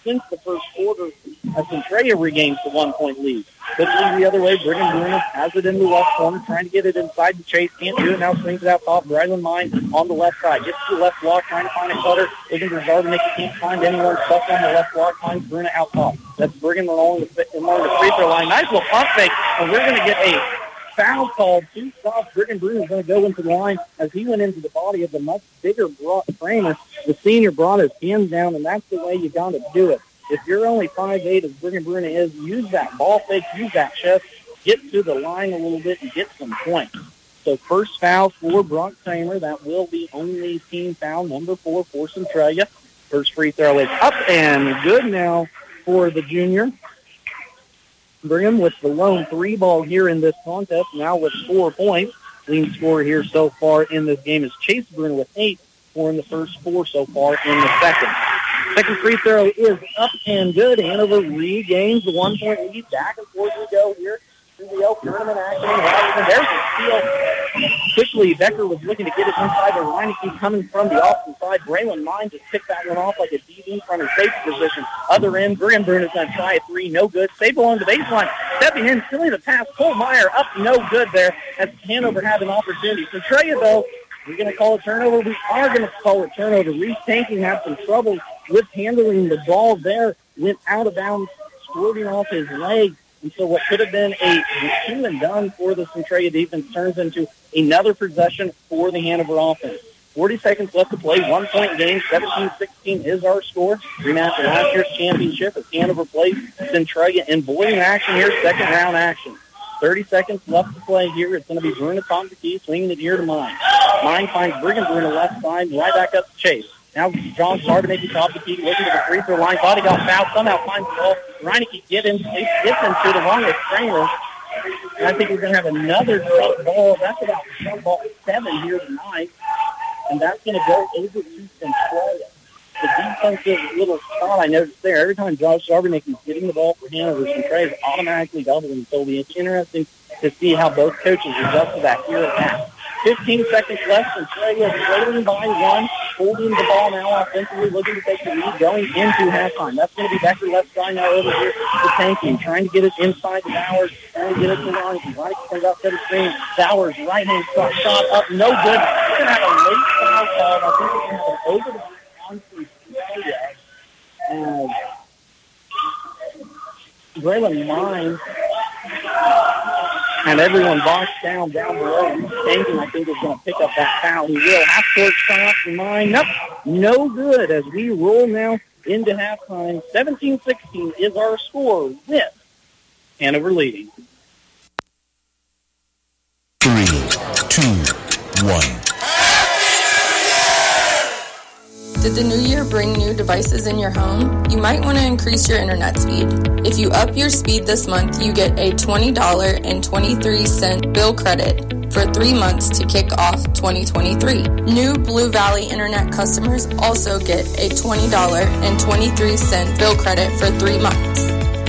since the first quarter as Centralia regains the one-point lead. Quickly the other way, Brigham Bruna has it in the left corner, trying to get it inside the chase. Can't do it now, swings it out top. Braylon Mine on the left side. Gets to the left block, trying to find a cutter. Looking for Zarbanicki. Can't find anyone. Stuck on the left block, finds Bruna out top. That's Brigham along the, along the free throw line. Nice little pump fake, and we're going to get a foul called. Two stops. Brigham Bruna is going to go into the line as he went into the body of the much bigger Brock. The senior brought his hands down, and that's the way you got to do it. If you're only 5'8", as Brigham Bruna is, use that ball fake, use that chest, get to the line a little bit, and get some points. So first foul for Brock Kramer. That will be only team foul number four for Centralia. First free throw is up and good now for the junior. Brigham with the lone three ball here in this contest, now with four points. Leading score here so far in this game is Chase Bruna with eight, four in the first, four so far in the second. Second free throw is up and good. Hanover regains the one-point lead. Back and forth we go here. TVL tournament action. There's a steal. Quickly, Becker was looking to get it inside the line. He's coming from the offensive side. Braylon Mine just picked that one off like a DB from his safety position. Other end, Brigham Bruna's going to try a three. No good. Stay along the baseline. stepping in, filling the pass. Cole Meyer up no good there as Hanover had an opportunity. So Trey, though, we're going to call a turnover. We are going to call a turnover. Reese Tanking had some trouble with handling the ball there. Went out of bounds, squirting off his leg. And so what could have been a two and done for the Centralia defense turns into another possession for the Hanover offense. 40 seconds left to play. One point game. 17-16 is our score. Rematch of last year's championship as Hanover plays Centralia in boiling action here. Second round action. 30 seconds left to play here. It's going to be Bruna of the key, swinging it here to Mine. Mine finds Brigham Bruna left side, right back up to Chase. Now John Zarbanicki top of the key, looking to the free throw line. He got fouled. Somehow finds the ball. Reineke get in, gets into the wrong with Stranger. And I think we're going to have another jump ball. That's about jump ball seven here tonight. And that's going to go over to Centralia. The defensive little spot I noticed there, every time Josh Zarbanicki is getting the ball for Hanover, Centralia is automatically doubling. So it'll be interesting to see how both coaches adjust to that here at half. 15 seconds left. Centralia is trailing by one, holding the ball now offensively, looking to take the lead going into halftime. That's going to be Becker left side now over here to Tanking, trying to get it inside the Bowers, trying to get it to Ronnie. Ronnie comes out to the screen. Bowers, right hand shot, shot up, no good. We're going to have a late foul call. I think we're going to an over the on for And Braylon Mine and everyone boxed down down below. Tanking, I think, is going to pick up that foul. He will. Half court shot mine. Nope. No good as we roll now into halftime. 17-16 is our score with Hanover leading. Three, two, one. Did the new year bring new devices in your home? You might want to increase your internet speed. If you up your speed this month, you get a $20.23 bill credit for three months to kick off 2023. New Blue Valley Internet customers also get a $20.23 bill credit for three months.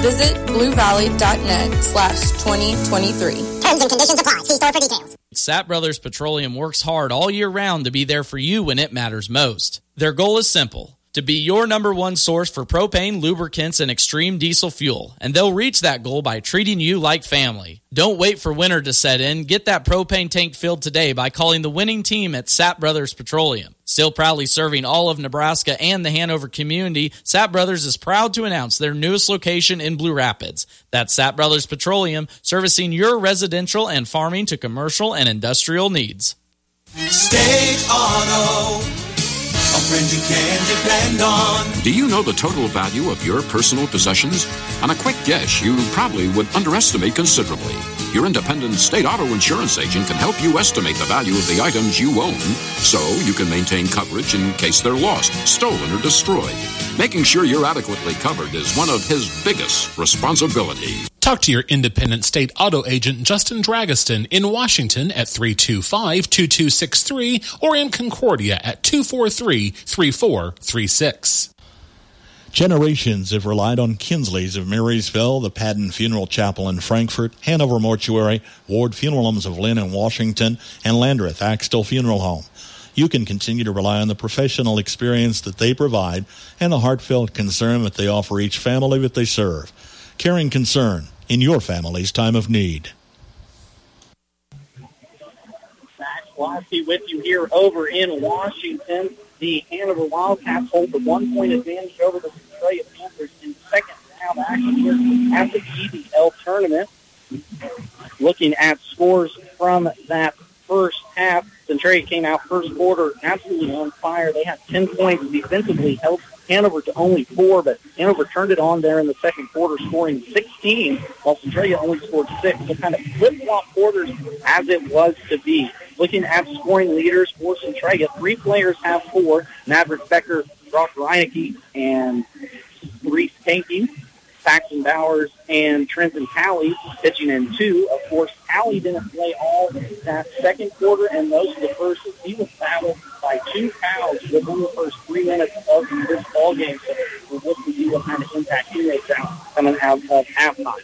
Visit bluevalley.net slash 2023. Terms and conditions apply. See store for details. Sapp Brothers Petroleum works hard all year round to be there for you when it matters most. Their goal is simple to be your number one source for propane, lubricants, and extreme diesel fuel. And they'll reach that goal by treating you like family. Don't wait for winter to set in. Get that propane tank filled today by calling the winning team at Sapp Brothers Petroleum. Still proudly serving all of Nebraska and the Hanover community, Sapp Brothers is proud to announce their newest location in Blue Rapids. That's Sapp Brothers Petroleum, servicing your residential and farming to commercial and industrial needs. State Auto. A friend you can depend on. Do you know the total value of your personal possessions? On a quick guess, you probably would underestimate considerably. Your independent state auto insurance agent can help you estimate the value of the items you own so you can maintain coverage in case they're lost, stolen, or destroyed. Making sure you're adequately covered is one of his biggest responsibilities. Talk to your independent state auto agent Justin Dragiston in Washington at 325 2263 or in Concordia at 243 3436. Generations have relied on Kinsley's of Marysville, the Padden Funeral Chapel in Frankfort, Hanover Mortuary, Ward Funeral Homes of Linn in Washington, and Landreth Axtell Funeral Home. You can continue to rely on the professional experience that they provide and the heartfelt concern that they offer each family that they serve. Caring concern in your family's time of need. Flosky with you here over in Washington. The Hanover Wildcats hold the one-point advantage over the Centralia Panthers in second round action here at the TVL tournament. Looking at scores from that first half, Centralia came out first quarter absolutely on fire. They had 10 points defensively, held Hanover to only four, but Hanover turned it on there in the second quarter, scoring 16, while Centralia only scored six. So kind of flip-flop quarters as it was to be. Looking at scoring leaders for Centralia, three players have four. Maverick Becker, Brock Reineke, and Reese Tanky. Paxton Bowers and Trenton Talley pitching in two. Of course, Talley didn't play all that second quarter and most of the first. He was fouled by two fouls within the first three minutes of this ball game. So we'll look to see what kind of impact he makes out coming out of halftime.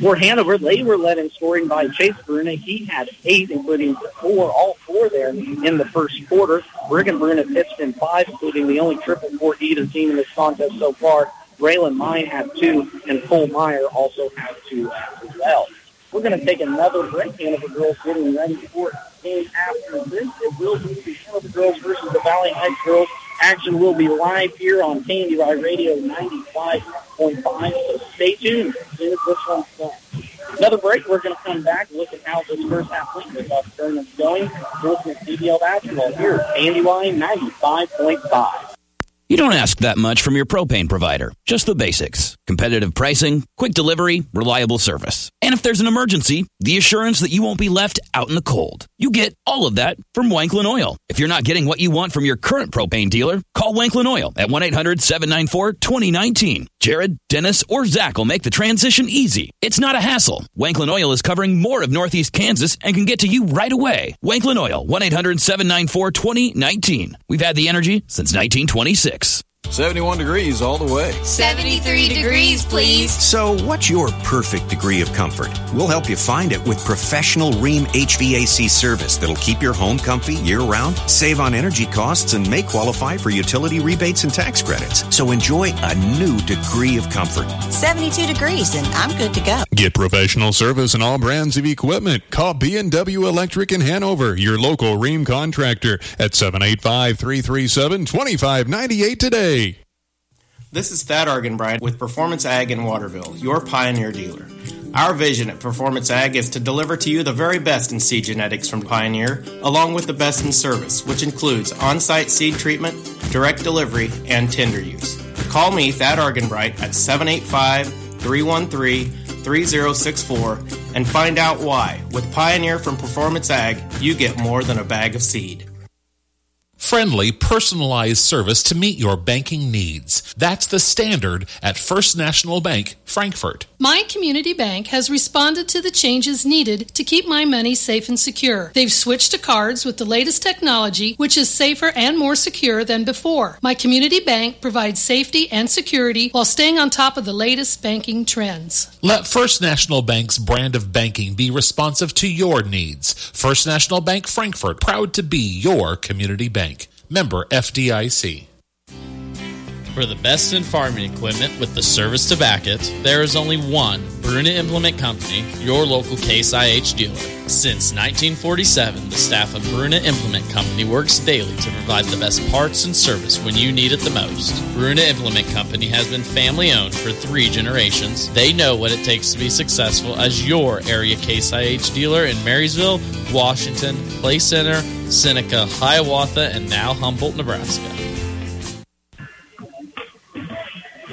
For Hanover, they were led in scoring by Chase Bruna. He had eight, including four, all four there in the first quarter. Brigham Bruna pitched in five, including the only triple for either team in this contest so far. Braylon Mine had two, and Cole Meyer also had two as well. We're going to take another break. Hanover Girls getting ready for game after this. It will be the Girls versus the Valley Heights Girls. Action will be live here on KNDY Radio 95.5. So stay tuned this one's done. Another break. We're going to come back, look at how this first half Lincoln Bucks tournament's going. Looking at TVL basketball here at KNDY 95.5. You don't ask that much from your propane provider. Just the basics. Competitive pricing, quick delivery, reliable service. And if there's an emergency, the assurance that you won't be left out in the cold. You get all of that from Wanklin Oil. If you're not getting what you want from your current propane dealer, call Wanklin Oil at 1-800-794-2019. Jared, Dennis, or Zach will make the transition easy. It's not a hassle. Wanklin Oil is covering more of Northeast Kansas and can get to you right away. Wanklin Oil, 1-800-794-2019. We've had the energy since 1926. Netflix. 71 degrees all the way. 73 degrees, please. So, what's your perfect degree of comfort? We'll help you find it with professional Rheem HVAC service that'll keep your home comfy year round, save on energy costs, and may qualify for utility rebates and tax credits. So, enjoy a new degree of comfort. 72 degrees, and I'm good to go. Get professional service and all brands of equipment. Call B&W Electric in Hanover, your local Rheem contractor at 785-337-2598 today. This is Thad Argenbright with Performance Ag in Waterville, your Pioneer dealer. Our vision at Performance Ag is to deliver to you the very best in seed genetics from Pioneer, along with the best in service, which includes on site seed treatment, direct delivery, and tender use. Call me, Thad Argenbright, at 785 313 3064 and find out why. With Pioneer from Performance Ag, you get more than a bag of seed. Friendly, personalized service to meet your banking needs. That's the standard at First National Bank, Frankfort. My community bank has responded to the changes needed to keep my money safe and secure. They've switched to cards with the latest technology, which is safer and more secure than before. My community bank provides safety and security while staying on top of the latest banking trends. Let First National Bank's brand of banking be responsive to your needs. First National Bank, Frankfort, proud to be your community bank. Member FDIC. For the best in farming equipment with the service to back it, there is only one Bruna Implement Company, your local Case IH dealer. Since 1947, the staff of Bruna Implement Company works daily to provide the best parts and service when you need it the most. Bruna Implement Company has been family owned for three generations. They know what it takes to be successful as your area Case IH dealer in Marysville, Washington, Clay Center, Seneca, Hiawatha, and now Humboldt, Nebraska.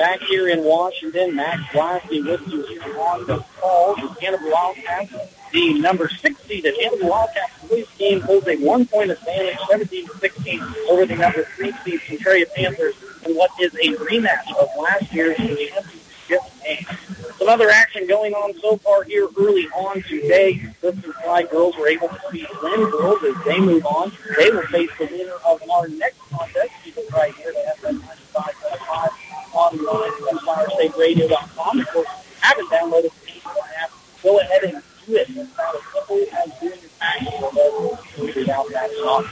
Back here in Washington, Max Blasky with you here on the call. The Hanover Wildcats, the number six seeded Hanover Wildcats police team holds a one-point advantage, 17-16 over the number three seed Centralia Panthers in what is a rematch of last year's championship game. Some other action going on so far here early on today. Clifton-Clyde girls were able to beat Linn girls as they move on. They will face the winner of our next contest. Right here to FM 95.5 online at FireStateRadio.com. Of course, if you haven't downloaded the app, go ahead and do it. It's as simple as doing your taxes. Figured out that not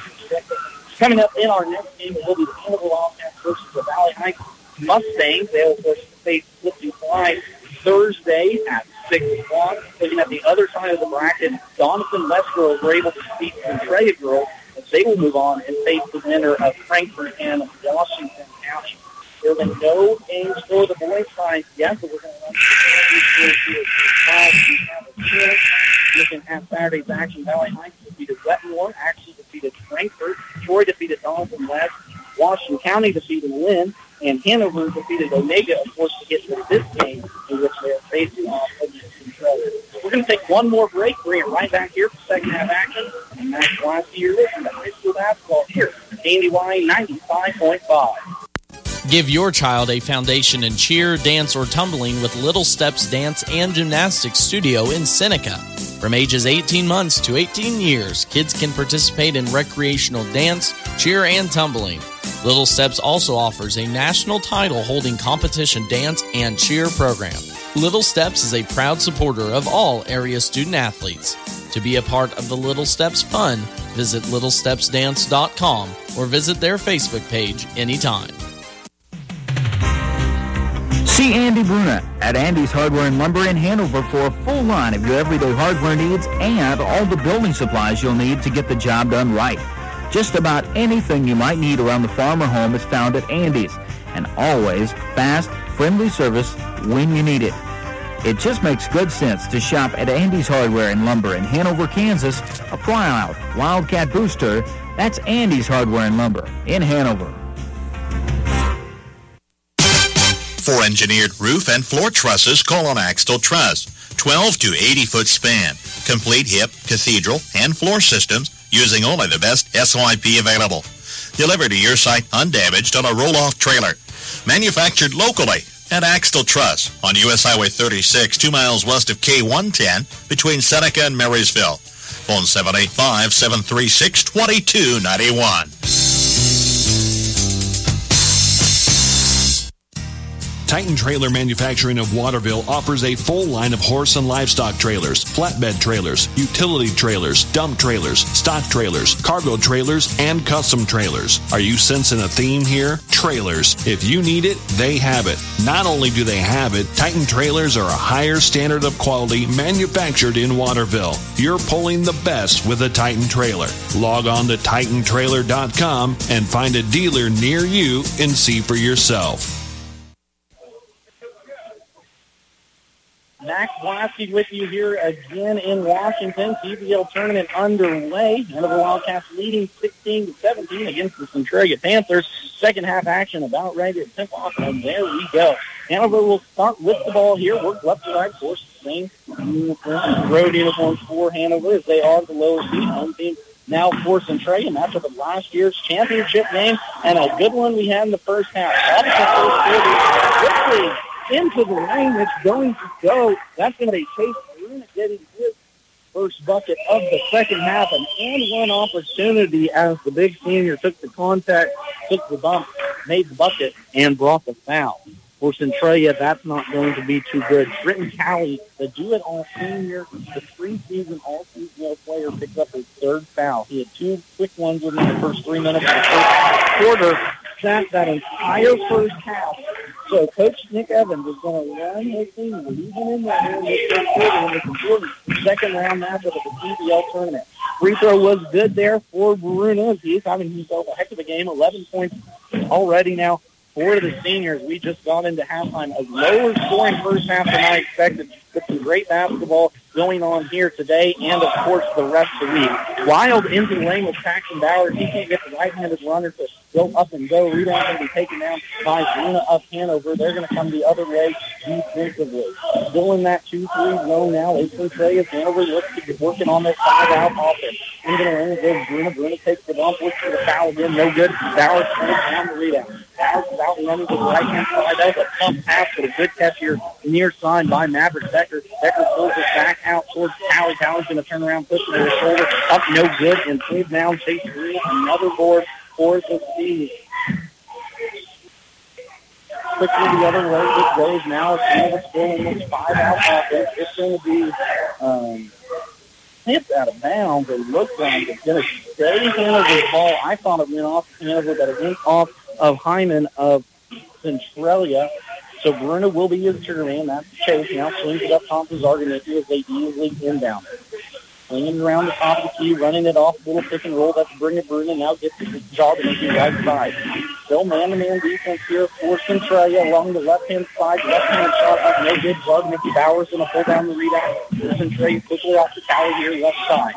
Coming up in our next game, it will be the Hanover Wildcats versus the Valley Heights Mustangs. They will, of course, face Clifton-Clyde Thursday at 6 o'clock. Looking at the other side of the bracket, Doniphan West girls were able to beat Centralia girls they will move on and face the winner of Frankfort and Washington. There been no games for the boys side yet, but we're going to run through the Looking at Saturday's action, Valley Heights defeated Wetmore, actually defeated Frankfort, Troy defeated Doniphan West, Washington County defeated Linn, and Hanover defeated Onaga, of course, to get to this game in which they are facing off against Centralia. We're going to take one more break. Bring it right back here for second half action. And Max Blasky, you're listening to high school basketball here Dandy Y 95.5. Give your child a foundation in cheer, dance, or tumbling with Little Steps Dance and Gymnastics Studio in Seneca. From ages 18 months to 18 years, kids can participate in recreational dance, cheer, and tumbling. Little Steps also offers a national title holding competition dance and cheer program. Little Steps is a proud supporter of all area student athletes. To be a part of the Little Steps fun, visit littlestepsdance.com or visit their Facebook page anytime. See Andy Bruna at Andy's Hardware and Lumber in Hanover for a full line of your everyday hardware needs and all the building supplies you'll need to get the job done right. Just about anything you might need around the farm or home is found at Andy's, and always fast, friendly service when you need it. It just makes good sense to shop at Andy's Hardware and Lumber in Hanover, Kansas, a Plyout, Wildcat Booster. That's Andy's Hardware and Lumber in Hanover. For engineered roof and floor trusses, call on Axtell Truss. 12 to 80 foot span. Complete hip, cathedral, and floor systems using only the best SYP available. Delivered to your site undamaged on a roll-off trailer. Manufactured locally at Axtell Truss on U.S. Highway 36, two miles west of K110 between Seneca and Marysville. Phone 785-736-2291. Titan Trailer Manufacturing of Waterville offers a full line of horse and livestock trailers, flatbed trailers, utility trailers, dump trailers, stock trailers, cargo trailers, and custom trailers. Are you sensing a theme here? Trailers. If you need it, they have it. Not only do they have it, Titan Trailers are a higher standard of quality manufactured in Waterville. You're pulling the best with a Titan trailer. Log on to titantrailer.com and find a dealer near you and see for yourself. Max Blasky with you here again in Washington. TVL tournament underway. Hanover Wildcats leading 16 to 17 against the Centralia Panthers. Second half action about ready to tip off, and there we go. Hanover will start with the ball here. Work left to right, of course, same uniform, road uniforms for Hanover as they are the lower seed. Home team now for Centralia, matchup of last year's championship game, and a good one we had in the first half. That is the first into the lane. It's going to go. That's going to be Chase Bruna getting his first bucket of the second half. An and one opportunity as the big senior took the contact, took the bump, made the bucket, and brought the foul. For Centralia, that's not going to be too good. Britton Cowley, the do-it-all senior, the three-season all-season player, picked up his third foul. He had two quick ones within the first three minutes of the first quarter. Sat that entire first half so Coach Nick Evans is going to run his team, leaving in in this first quarter in important second round matchup of the TVL tournament. Free throw was good there for Bruna. He's having himself a heck of a game. 11 points already now for the seniors. We just got into halftime. A lower scoring first half than I expected, but some great basketball going on here today and, of course, the rest of the week. Wild into the lane with Paxton Bowers. He can't get the right-handed runner to go up and go. Rebound going to be taken down by Bruna of Hanover. They're going to come the other way defensively. Still in that 2-3 zone now. Lakeland Trey as Hanover looks to get working on their five-out offense. Into the lane goes Bruna. Bruna takes the bump, looks for the foul again. No good. Bowers turns down the rebound. Bowers is out running to the right-hand side. That was a tough pass, but a good catch here near side by Maverick Becker. Becker pulls it back out towards Talley. Talley's going to turn around, push it to the shoulder. Up, no good. And pulled down Chase Bruna. Another board for the Steelers. Quickly the other way it goes now. It's still in this five-out offense. It's going to be um, tipped out of bounds. It looks like it's going to stay Hanover's ball. I thought it went off Hanover, but it went off of Hyman of Centralia. So Bruna will be his turn man. That's Chase. Now swings it up top to Zarbanicki as they easily inbound. Swinging around the top of the key, running it off, little pick and roll. That's it Bruna. Now gets the Zarbanicki right side. Still man-to-man defense here for Centralia along the left-hand side. Left-hand shot, no good. Zarbanicki Bowers going to pull down the. For Centralia quickly off the tower here, left side.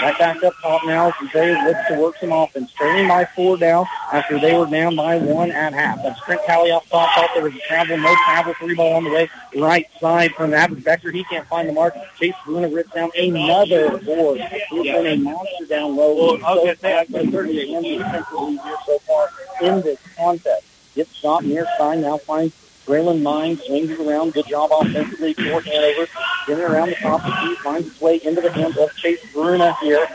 Right back up top now. Centralia looks to work some offense. Trailing by four down after they were down by one at half. That's Trent Talley off top. Thought there was a travel, no travel, three ball on the way. Right side from Abbott Becker. He can't find the mark. Chase Bruna rips down another board. He's been a monster down low. Well, uh, certainly a defensively here so far in this contest. Gets shot near side, now finds Braylon Mine, swings it around. Good job offensively for Hanover. Getting around the top of the key, finds its way into the hands of Chase Bruna here.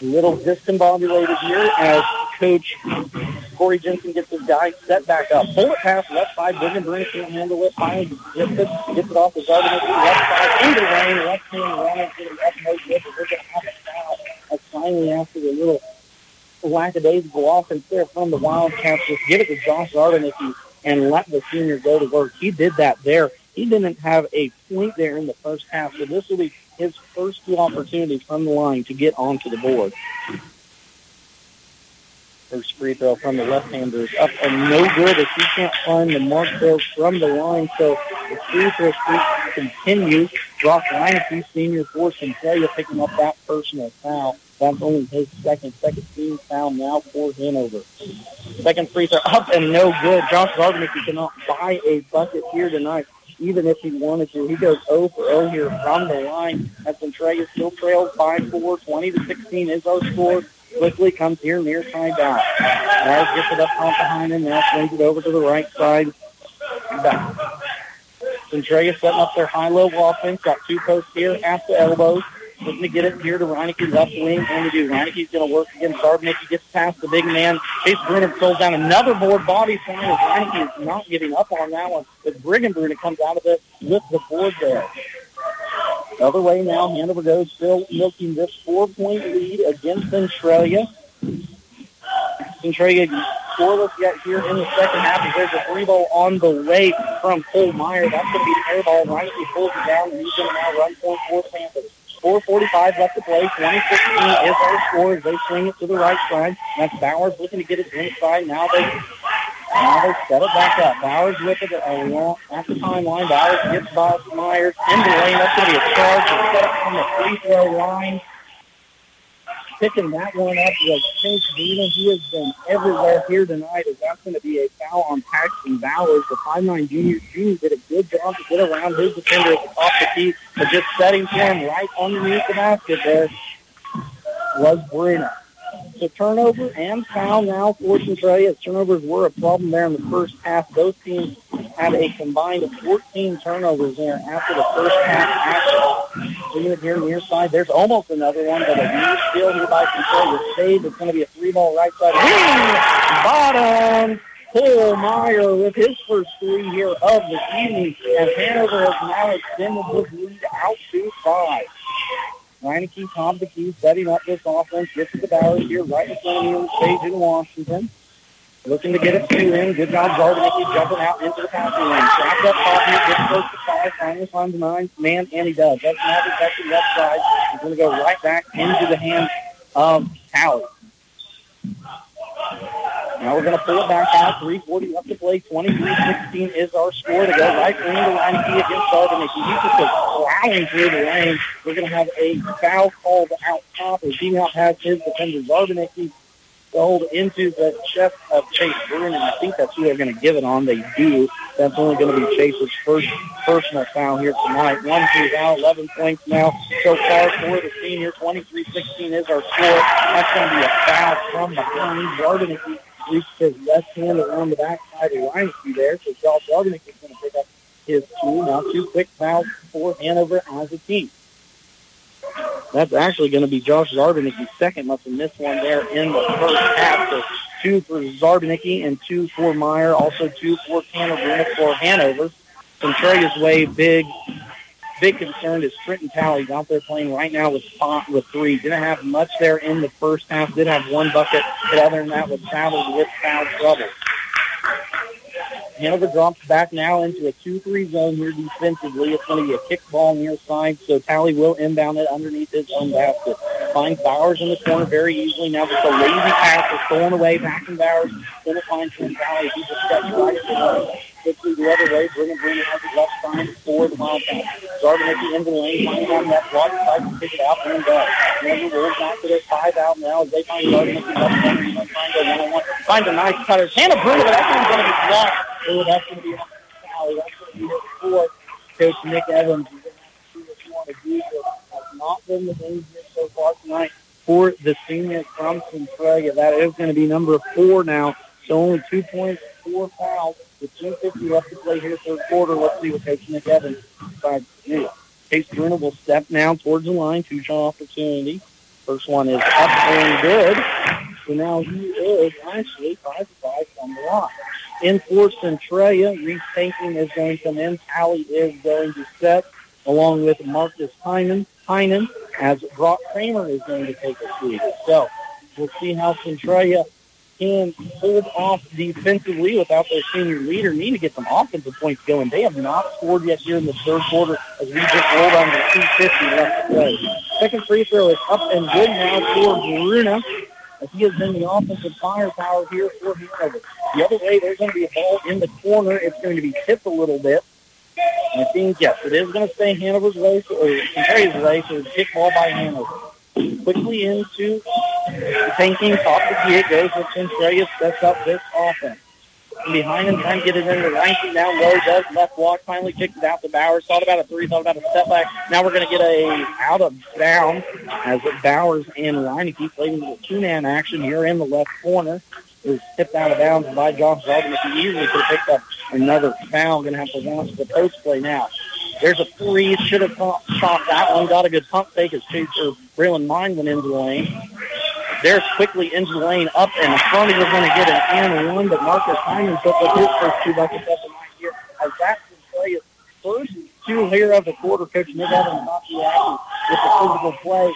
A little discombobulated here as Coach Corey Jensen gets his guy set back up. Pull it past left side. Brigham Bruna can't handle it. Finally gets it, gets it off the guard. Left side into the lane. Left hand runner getting up no good. We're going to have a foul. That's finally after the little lackadaisical offense there from the Wildcats. Just give it to Josh Zarbanicki and let the senior go to work. He did that there. He didn't have a point there in the first half, so this will be his first two opportunities from the line to get onto the board. First free throw from the left-hander is up and no good as he can't find the mark there from the line. So the free throw streak continues. Brock Reineke, senior for Centralia, picking up that personal foul. That's only his second, second team foul now for Hanover. Second free throw up and no good. Josh Gardner cannot buy a bucket here tonight, even if he wanted to. He goes 0 for 0 here from the line. As Centralia still trails by 4. 20 to 16 is our score. Quickly comes here near side down. Now gets it up off behind him. Now swings it over to the right side. Back. Centralia setting up their high-low offense. Got two posts here at the elbows. Looking to get it here to Reineke left wing. And to do. Reineke's going to work against Darbick. He gets past the big man. Chase Bruna pulls down another board body as Reineke is not giving up on that one. But Brigham Bruna comes out of it with the board there. Other way now, Hanover goes still milking this four-point lead against Centralia. Centralia scoreless yet here in the second half. There's a three ball on the way from Cole Meyer. That's going to be an air ball. Reineke pulls it down, and he's going to now run for Panthers. 4.45 left to play. 2016 is our score as they swing it to the right side. That's Bowers looking to get it inside. Now they now they set it back up. Bowers with it along at the timeline. Bowers gets by Myers in the lane. That's going to be a charge. It's set up from the free throw line. Picking that one up was Chase Greenan. He has been everywhere here tonight as that's going to be a foul on Paxton Bowers. The 5'9 junior. Junior did a good job to get around his defender at the top of the key, but just setting him right underneath the basket there was Bruna. So turnover and foul now for Centralia. Turnovers were a problem there in the first half. Both teams had a combined of 14 turnovers there after the first half action. Seeing it here near side. There's almost another one, but a huge steal here by Centralia. Save. It's going to be a three-ball right side. Bottom. Cole Meyer with his first three here of the evening as Hanover has now extended his lead out to five. Reineke, top the setting up this offense. Gets to the Bowers here right in front of me on the stage in Washington. Looking to get it to him. Good job, Zarbanicki jumping out into the passing lane. Trapped up here, gets close to five, finally finds a nine man, and he does. That's not protected left side. He's going to go right back into the hands of Talley. Now we're going to pull it back out. 340 left to play. 23-16 is our score to go right wing to Reineke against Zarbanicki. He just goes plowing through the lane. We're going to have a foul called out top as now has his defender Zarbanicki sold into the chest of Chase Bruna, and I think that's who they're going to give it on. They do. That's only going to be Chase's first personal foul here tonight. One two foul, 11 points now so far for the senior. 23-16 is our score. That's going to be a foul from behind. Zarbanicki reached his left hand around the backside of Reineke there, so Josh Zarbanicki is going to pick up his two. Now two quick fouls for Hanover as a team. That's actually going to be Josh Zarbanicki's second. Must have missed one there in the first half. So two for Zarbanicki and two for Meyer. Also two for Hanover for Hanover. Centralia's way big, big concern is Trenton Talley's out there playing right now with spot with three. Didn't have much there in the first half. Did have one bucket, but other than that was traveled with foul trouble. Hanover drops back now into a 2-3 zone here defensively. It's going to be a kick ball near side, so Talley will inbound it underneath his own basket. Finds Bowers in the corner very easily. Now just a lazy pass is thrown away. Back in Bowers. Going to find Trent Talley. He just steps right to the quickly the other way. Brigham Bruna has it left side for the Wildcats. Zarbanicki into the end of the lane. Finds on that block. Tries to pick it out and does. Hanover rolls out to their five out now as they find Zarbanicki left side. He's going find a one-on-one. Finds a nice cutter. Hannah Bruna, but that one's going to be blocked. Oh, that's going to be on Talley. That's going to be his fourth. Coach Nick Evans. You're going to have to do what you want to do. Has not been the here so far tonight for the senior from Centralia. That is going to be number four now. So only two points, four fouls with 2.50 left to play here third quarter. Let's see what Nick Evans decides to do. Case Bruna will step now towards the line. Two-shot opportunity. First one is up and good. So now he is actually 5 5 on the line. In for Centralia, Reese Tanking is going to come in. Is going to set along with Marcus Hyman, Hyman as Brock Kramer is going to take a seat. So we'll see how Centralia can hold off defensively without their senior leader. Need to get some offensive points going. They have not scored yet here in the third quarter as we just rolled on to 250 left to play. Second free throw is up and good now for Bruna. As he has been the offensive firepower here for Hanover. The other way, there's going to be a ball in the corner. It's going to be tipped a little bit. And I think, yes, it is going to stay Hanover's way, or Centralia's way, so it's kick ball by Hanover. Quickly into the tanking top the. It goes with Centralia sets up this offense. And behind him, trying to get it into Reineke. Now low does left block. Finally kicked it out to Bowers. Thought about a three. Thought about a step back. Now we're going to get a out of bounds as Bowers and Reineke playing the two-man action here in the left corner. It was tipped out of bounds by Josh Zalden. If he easily could have picked up another foul, going to have to launch the post play now. There's a three. Should have shot that one. Got a good pump fake as Chaser Braylon Mine went into the lane. There's quickly into the lane up and in front. He was going to get an and one, but Marcus Hyman took up his first two buckets up the night here as that's play his first two here of the quarter. Coach Nick Evans not reacting with the physical play.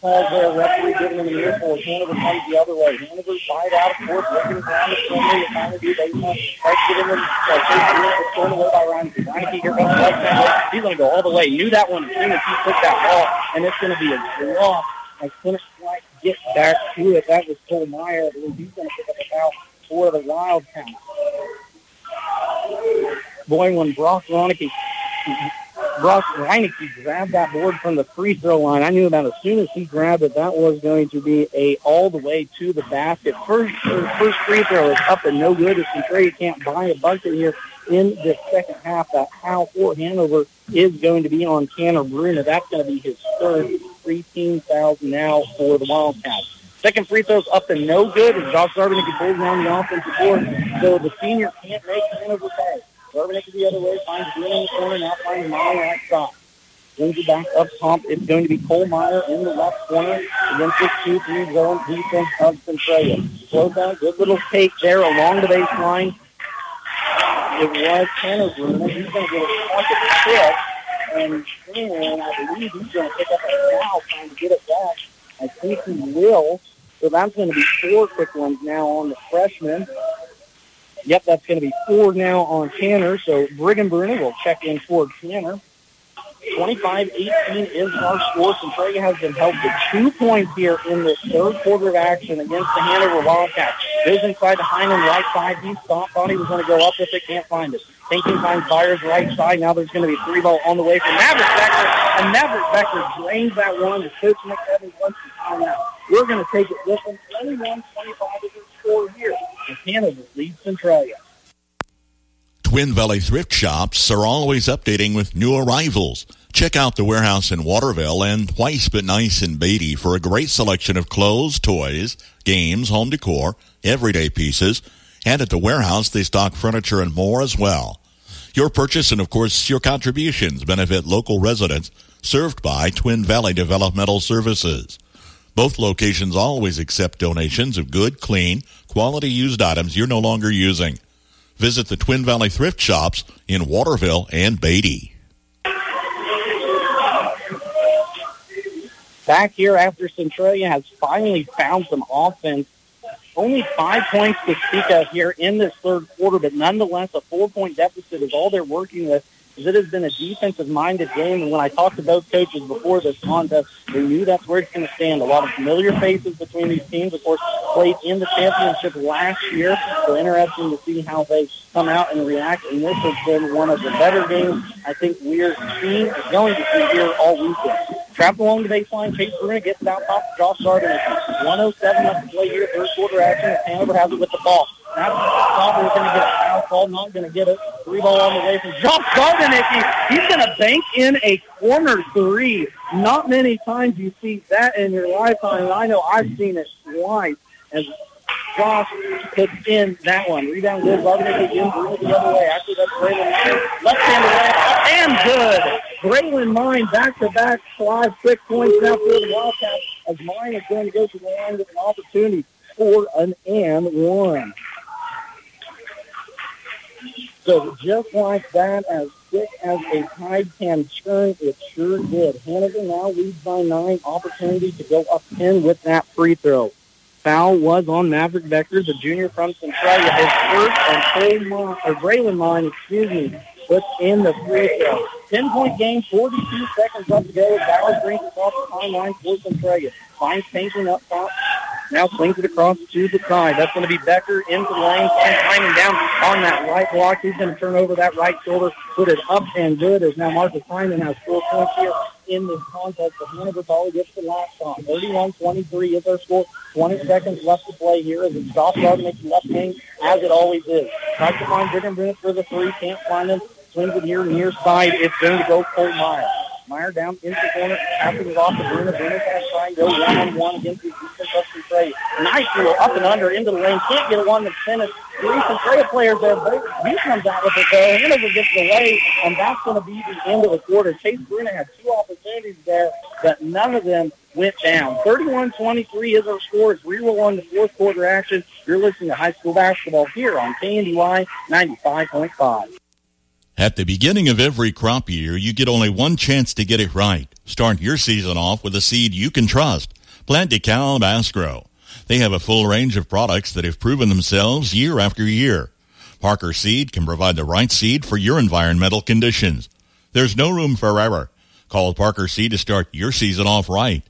Calls there, referee giving him an earful. Hanover comes the other way. Hanover wide out of court, looking around the perimeter, trying to do baseline. Tries to get him uh, it's thrown away by Ryan. Ryan here left hand. He's going to go all the way. Knew that one as soon as he took that ball, and it's going to be a draw. I couldn't quite get back to it. That was Cole Meyer. I believe he's going to pick up a foul for the Wildcats. Boy, when Brock Ronicky Brock Reineke grabbed that board from the free throw line. I knew that as soon as he grabbed it, that was going to be a all the way to the basket. First, first free throw is up and no good. As Centralia can't buy a bucket here in the second half. That foul for Hanover is going to be on Tanner Bruna. That's going to be his third free team foul now for the Wildcats. Second free throw's up and no good as Josh Zarbanicki pulls down the offensive board. So the senior can't make Hanover pay. Zarbanicki the other way, finds Bruna in the corner, now finds Meyer outside. Brings it back up top. It's going to be Cole Meyer in the left corner against this 2-3 zone defense of Centralia. Slow down, good little take there along the baseline. It was Tanner Bruna. He's going to get a pocket hit, and then I believe he's going to pick up a foul trying to get it back. I think he will. So that's going to be four quick ones now on the freshman. Yep, that's going to be four now on Tanner. So Brigham Bruna will check in for Tanner. 25-18 is our score. Centralia has been held to two points here in this third quarter of action against the Hanover Wildcats. Goes inside to Hyman, right side. He thought, thought he was going to go up with it, can't find it. Thinking finds Byers right side. Now there's going to be three ball on the way for Maverick Becker. And Maverick Becker drains that one to Coach Nick Evans wants to time out. We're going to take it with him. 21-25 is the score here. Hanover leads Centralia. Twin Valley Thrift Shops are always updating with new arrivals. Check out the warehouse in Waterville and Twice But Nice in Beattie for a great selection of clothes, toys, games, home decor, everyday pieces, and at the warehouse they stock furniture and more as well. Your purchase and of course your contributions benefit local residents served by Twin Valley Developmental Services. Both locations always accept donations of good, clean, quality used items you're no longer using. Visit the Twin Valley Thrift Shops in Waterville and Beattie. Back here after Centralia has finally found some offense. Only five points to speak of here in this third quarter, but nonetheless a four-point deficit is all they're working with it has been a defensive-minded game. And when I talked to both coaches before this contest, they knew that's where it's going to stand. A lot of familiar faces between these teams, of course, played in the championship last year. So interesting to see how they come out and react. And this has been one of the better games I think we're seeing, going to see here all weekend. Trapped along the baseline, Chase Bruna gets out top to Josh Sarden. 107 left to play here, third quarter action. Hanover has it with the ball. Now Stopper's going to get a foul call, not going to get it. Three ball on the way from Josh Zarbanicki. He's going to bank in a corner three. Not many times you see that in your lifetime. And I know I've seen it twice. As Josh puts in that one. Rebound good. Zarbanicki again, bring the other way. After that, Braylon Mine. Left-handed way, and good. Braylon Mine back-to-back five quick points now for the Wildcats as Mine is going to go to the line with an opportunity for an and one. So just like that, as quick as a tide can turn, it sure did. Hanover now leads by nine. Opportunity to go up 10 with that free throw. Foul was on Maverick Becker, the junior from Centralia. His first and Braylon line, excuse me, puts in the free throw. 10-point game, 42 seconds left to go. Bowers brings off the timeline for Centralia. Finds Painting up top. Now swings it across to the side. That's going to be Becker into the lane. Finds Hyman down on that right block. He's going to turn over that right shoulder, put it up and good as now Marcus Hyman has four points here in this contest. The Hanover Volley gets the last shot. 31-23 is our score. 20 seconds left to play here as it's off guard the left wing as it always is. Tries to find Britton Bennett for the three. Can't find him. Swings it here near side. It's going to go Colt Meyer. Meyer down into the corner, passing it off to Bruna. Bruna's going to try and go one-on-one against the defense of Centralia. Nice little up and under into the lane. Can't get a one to finish. Three Centralia players there. He comes out with it though. Hanover gets away, and that's going to be the end of the quarter. Chase Bruna had two opportunities there, but none of them went down. 31-23 is our score as we roll on the fourth quarter action. You're listening to high school basketball here on KNDY 95.5. At the beginning of every crop year, you get only one chance to get it right. Start your season off with a seed you can trust. Plant DeKalb Asgrow. They have a full range of products that have proven themselves year after year. Parker Seed can provide the right seed for your environmental conditions. There's no room for error. Call Parker Seed to start your season off right.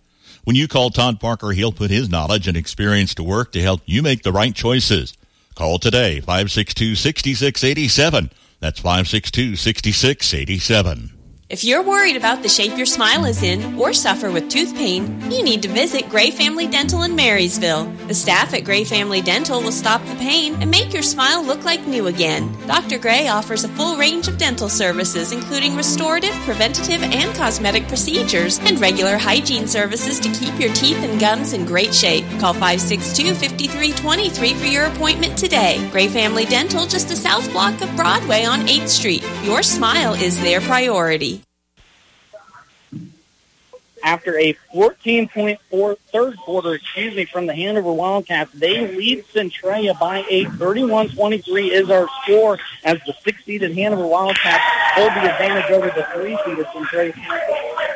When you call Todd Parker, he'll put his knowledge and experience to work to help you make the right choices. Call today, 562-6687. That's 562-6687. If you're worried about the shape your smile is in or suffer with tooth pain, you need to visit Gray Family Dental in Marysville. The staff at Gray Family Dental will stop the pain and make your smile look like new again. Dr. Gray offers a full range of dental services, including restorative, preventative, and cosmetic procedures, and regular hygiene services to keep your teeth and gums in great shape. Call 562 5323 for your appointment today. Gray Family Dental, just a south block of Broadway on 8th Street. Your smile is their priority after a 14.4 third quarter, excuse me, from the Hanover Wildcats. They lead Centralia by a 31-23 is our score as the six-seeded Hanover Wildcats hold the advantage over the three-seeded Centralia.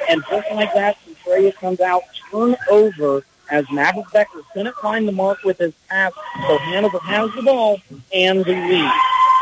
And just like that, Centralia comes out turnover as Maverick Becker couldn't find the mark with his pass, so Hanover has the ball and the lead.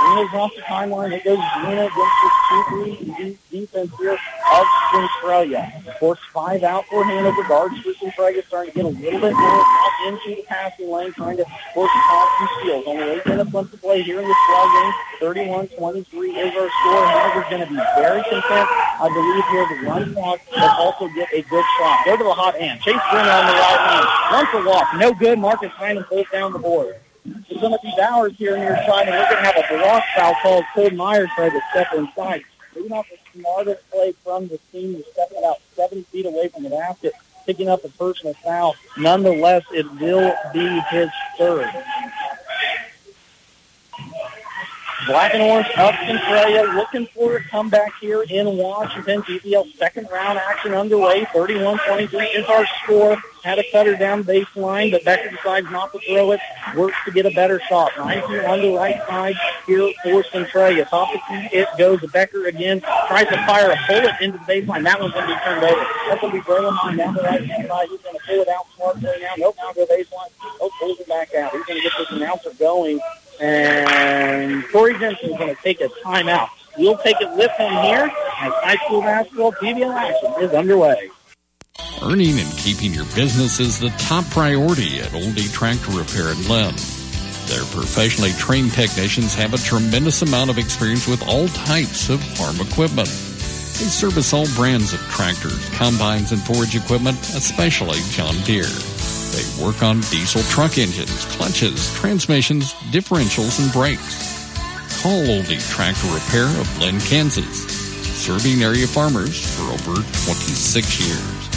Bruna's off the timeline. It goes Bruna against the 2-3 defense here of Centralia. Force five out for Hanover. Guards for Centralia starting to get a little bit more into the passing lane, trying to force some steals. Only eight minutes left to play here in this ball game. 31-23 is our score. Hanover's going to be very content, I believe, here to run clock, but also get a good shot. Go to the hot hand. Chase Bruna on the right hand. Run for walk. No good. Marcus Hyman pulls down the board. It's going to be Bowers here near side, and we're going to have a block foul called. Cole Myers tried to step inside. Maybe not the smartest play from the team. He's stepping about seven feet away from the basket, picking up a personal foul. Nonetheless, it will be his third. Black and orange up Centralia looking for a comeback here in Washington. TVL second round action underway. 31-23 is our score. Had a cutter down baseline, but Becker decides not to throw it. Works to get a better shot. 19 on the right side here for Centralia. Top of key, it goes Becker again. Tries to fire a bullet into the baseline. That one's going to be turned over. That's going to be Braylon down the right hand side. He's going to pull it out smartly now. Nope, now go baseline. Oh, pulls it back out. He's going to get this announcer going and Corey Jensen is going to take a timeout. We'll take it with him here as high school basketball TVL action is underway. Earning and keeping your business is the top priority at Ohlde Tractor Repair in Linn. Their professionally trained technicians have a tremendous amount of experience with all types of farm equipment. They service all brands of tractors, combines, and forage equipment, especially John Deere. They work on diesel truck engines, clutches, transmissions, differentials, and brakes. Call Ohlde Tractor Repair of Linn, Kansas, serving area farmers for over 26 years.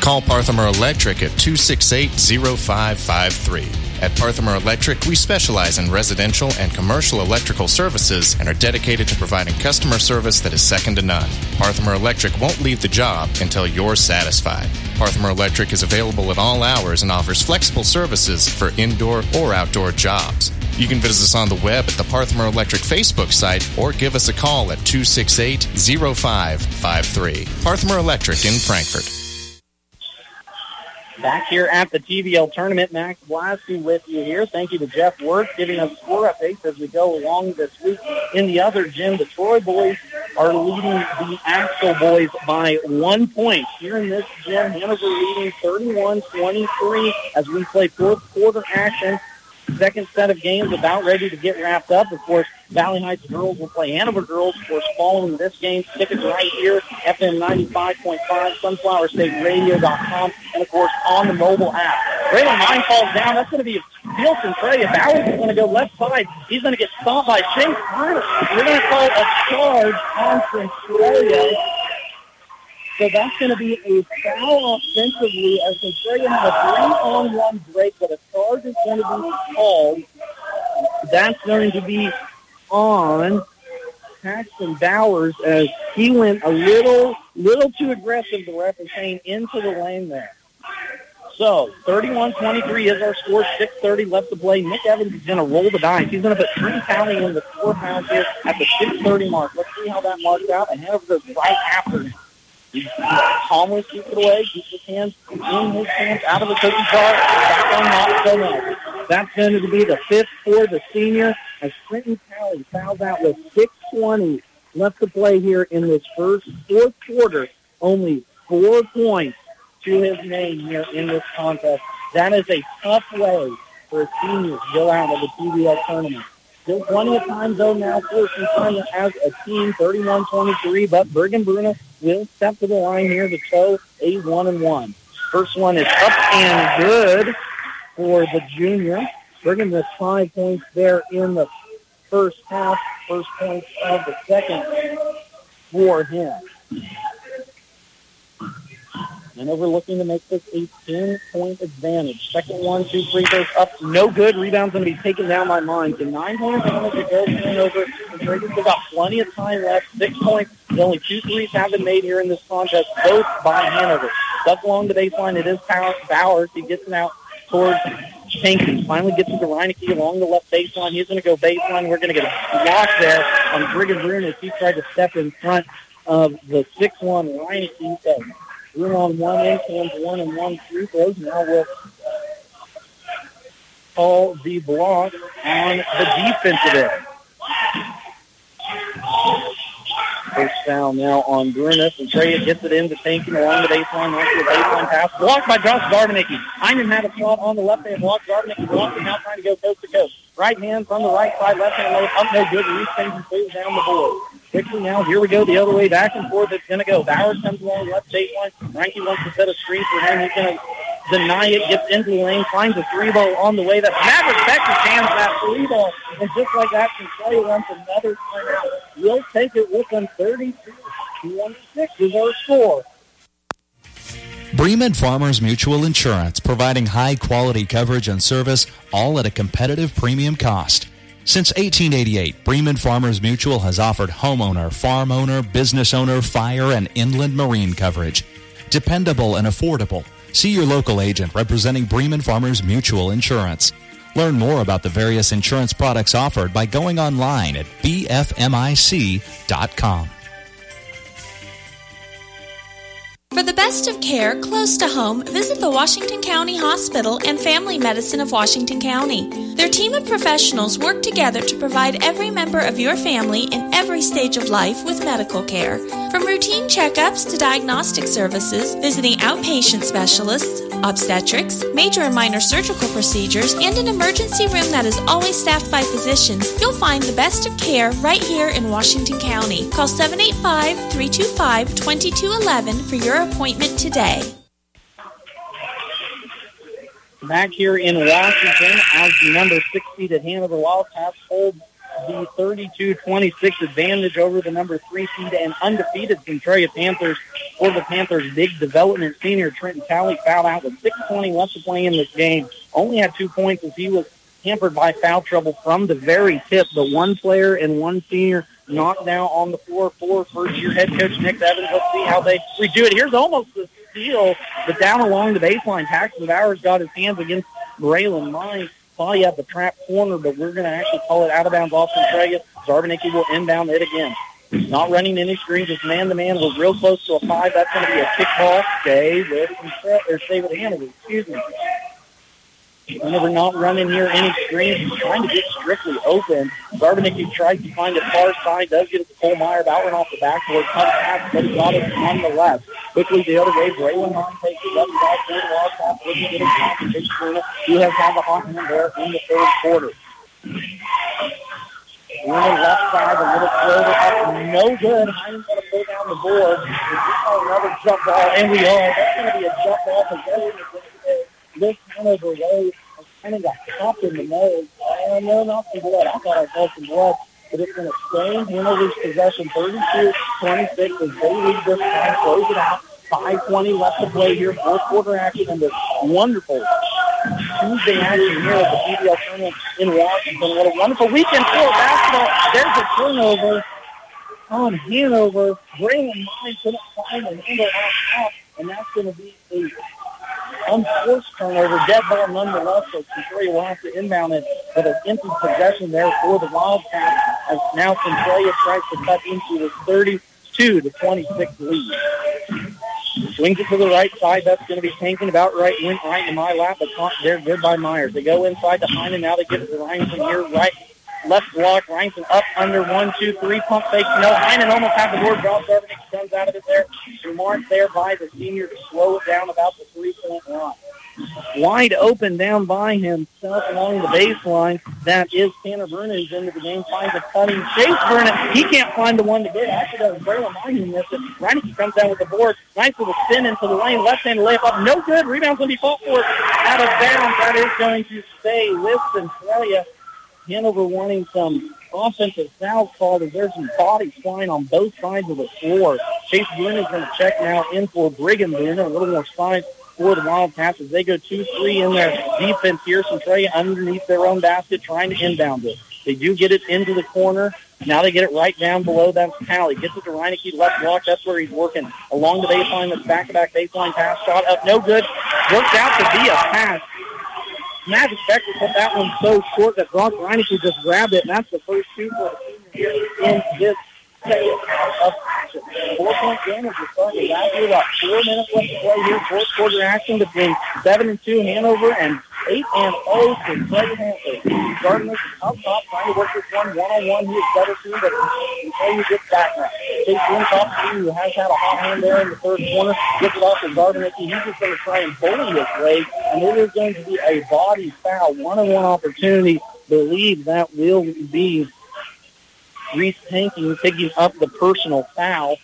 Call Parthamer Electric at 268-0553. At Parthamer Electric, we specialize in residential and commercial electrical services and are dedicated to providing customer service that is second to none. Parthamer Electric won't leave the job until you're satisfied. Parthamer Electric is available at all hours and offers flexible services for indoor or outdoor jobs. You can visit us on the web at the Parthamer Electric Facebook site or give us a call at 268 0553. Parthamer Electric in Frankfort. Back here at the TVL tournament, Max Blasky with you here. Thank you to Jeff Worth giving us score updates as we go along this week. In the other gym, the Troy boys are leading the Axtell boys by one point. Here in this gym, Hanover leading 31-23 as we play fourth quarter action second set of games about ready to get wrapped up. Of course, Valley Heights girls will play Hanover girls. Of course, following this game, tickets right here, FM 95.5, sunflowerstateradio.com, and of course on the mobile app. Braylon Mine falls down. That's going to be Bill Centralia. Bowers is going to go left side. He's going to get stopped by Shane Carter. We're going to call a charge on Centralia. So that's going to be a foul offensively as Centralia have a three-on-one break, but a charge is going to be called. That's going to be on Paxton Bowers as he went a little, little too aggressive. The ref is saying into the lane there. So 31-23 is our score. 6:30 left to play. Nick Evans is going to roll the dice. He's going to put Trent County in the four pounds here at the 6:30 mark. Let's see how that marks out. And Hanover goes right after. He calmly keeps it away, keeps his hands in his hands, out of the cookie jar, back on not so much. That's going to be the fifth for the senior as Trenton Talley fouls out with 6.20 left to play here in this first fourth quarter. Only four points to his name here in this contest. That is a tough way for a senior to go out of the TVL tournament. Still plenty of time though now for Centralia as a team, 31-23, but Brigham Bruna will step to the line here to toe a one and one. First one is up and good for the junior. Brigham with five points there in the first half, first points of the second for him. And over looking to make this a 10-point advantage. Second one, two free throws up, no good. Rebound's going to be taken down by mine. So nine-point advantage to go. The Dragons have got plenty of time left. Six points. The only two threes have been made here in this contest, both by Hanover. Up along the baseline, it is Bowers. He gets it out towards Jenkins. Finally gets it to Reineke along the left baseline. He's going to go baseline. We're going to get a block there on Brigham Bruna as he tried to step in front of the 6-1 Reineke. Bruna on one hands one and one free throws. Now we'll call the block on the defensive end. First foul now on Brunus, and Trey gets it into Tankin along the baseline, onto the baseline pass. Blocked by Josh Zarbanicki. Hyman had a shot on the left hand block. Zarbanicki blocked him now trying to go coast to coast. Right hand from the right side, left hand low, up no good. Reese Tankin plays down the board. Quickly now, here we go the other way, back and forth. It's going to go. Bowers comes along left baseline. Ranky wants to set a screen for him. He's going to deny it, gets into the lane, finds a three ball on the way. That's Maverick Texas hands that three ball. And just like that, Centralia runs another timeout. We'll take it with them 32-26 is our score. Bremen Farmers Mutual Insurance, providing high quality coverage and service, all at a competitive premium cost. Since 1888, Bremen Farmers Mutual has offered homeowner, farm owner, business owner, fire, and inland marine coverage. Dependable and affordable. See your local agent representing Bremen Farmers Mutual Insurance. Learn more about the various insurance products offered by going online at bfmic.com. For the best of care close to home, visit the Washington County Hospital and Family Medicine of Washington County. Their team of professionals work together to provide every member of your family in every stage of life with medical care. From routine checkups to diagnostic services, visiting outpatient specialists, obstetrics, major and minor surgical procedures, and an emergency room that is always staffed by physicians, you'll find the best of care right here in Washington County. Call 785 325 2211 for your appointment today. Back here in Washington, as the number six seeded Hanover Wildcats hold the 32-26 advantage over the number three seed and undefeated Centralia Panthers for the Panthers' big development senior Trenton Talley fouled out with 6.20 left to play in this game. Only had two points as he was hampered by foul trouble from the very tip. The one player and one senior knocked down on the floor for first-year head coach Nick Evans. Let's see how they redo it. Here's almost the steal, but down along the baseline, Paxton Bowers got his hands against Braylon Mine. He had the trap corner, but we're going to actually call it out of bounds off Centralia. Zarbanicki will inbound it again. Not running any screens, just man-to-man. We're real close to a five. That's going to be a kickball. Stay with, or stay with excuse me. Whenever not running near any screens, he's trying to get strictly open. Zarbanicki tries to find the far side, does get it to Cole Meyer, about run off the backboard, cut pass, but he got it on the left. Quickly the other way, Braylon Hahn takes it up, ball for the Wildcats, looking at his competition. He has had the hot hand there in the third quarter. Running left side, a little floater up, no good. Hines going to pull down the board. Another jump ball, and we are. That's going to be a jump ball possession this Hanover way I kind of got popped in the nose. Oh, no, not some blood. I thought I saw some blood. But it's going to stay Hanover's possession 32-26 as they lead this time, close it out. 5.20 left to play here, fourth quarter action, and this wonderful Tuesday action here at the TVL tournament in Washington. What a wonderful weekend for basketball. There's a turnover on Hanover. Braylon Mine couldn't find an handle top, and that's going to be a unforced turnover, dead ball nonetheless, so Centralia will have to inbound it, but an empty possession there for the Wildcats as now Centralia tries to cut into the 32 to 26 lead. Swings it to the right side. That's going to be tanking about right, went right in my lap, but not there. Good by Myers. They go inside to Hyman. Now they get it to Ryan from here, right left block. Ryanson up under one, two, three. Pump fake. No, Heinen almost had the board drop. Zarbanicki comes out of it there. Remarked there by the senior to slow it down about the three-point line. Wide open down by himself along the baseline. That is Tanner Bruna who's into the game. Finds a cutting Chase Bruna. He can't find the one to get. Actually, does Braylon Martin miss it. Reineke comes down with the board. Nice little spin into the lane. Left-hand layup up. No good. Rebound's going to be fought for. Out of bounds. That is going to stay with Centralia. Hanover wanting some offensive foul called as there's some bodies flying on both sides of the floor. Chase Bruna is going to check now in for Brigham Bruna. A little more size for the Wildcats as they go 2-3 in their defense here. Centralia underneath their own basket trying to inbound it. They do get it into the corner. Now they get it right down below. That's Talley. Gets it to Reineke, left block. That's where he's working. Along the baseline, that's back-to-back baseline pass shot up. No good. Worked out to be a pass Magic Becker put that one so short that Brock Reineke just grabbed it, and that's the first two for in this. Four-point game as we're starting back here. About four minutes left to play here. Fourth quarter action between 7 and 2 Hanover and 8 and 0 for Craig Hanover. Gardner up top trying to work this one one-on-one. He is better too, but you get back now. Chase Wintoff, who has had a hot hand there in the third corner, gets it off to Gardner. He's just going to try and bully his way, and it is going to be a body foul, one-on-one opportunity. Believe that will be Reese Tanking picking up the personal foul.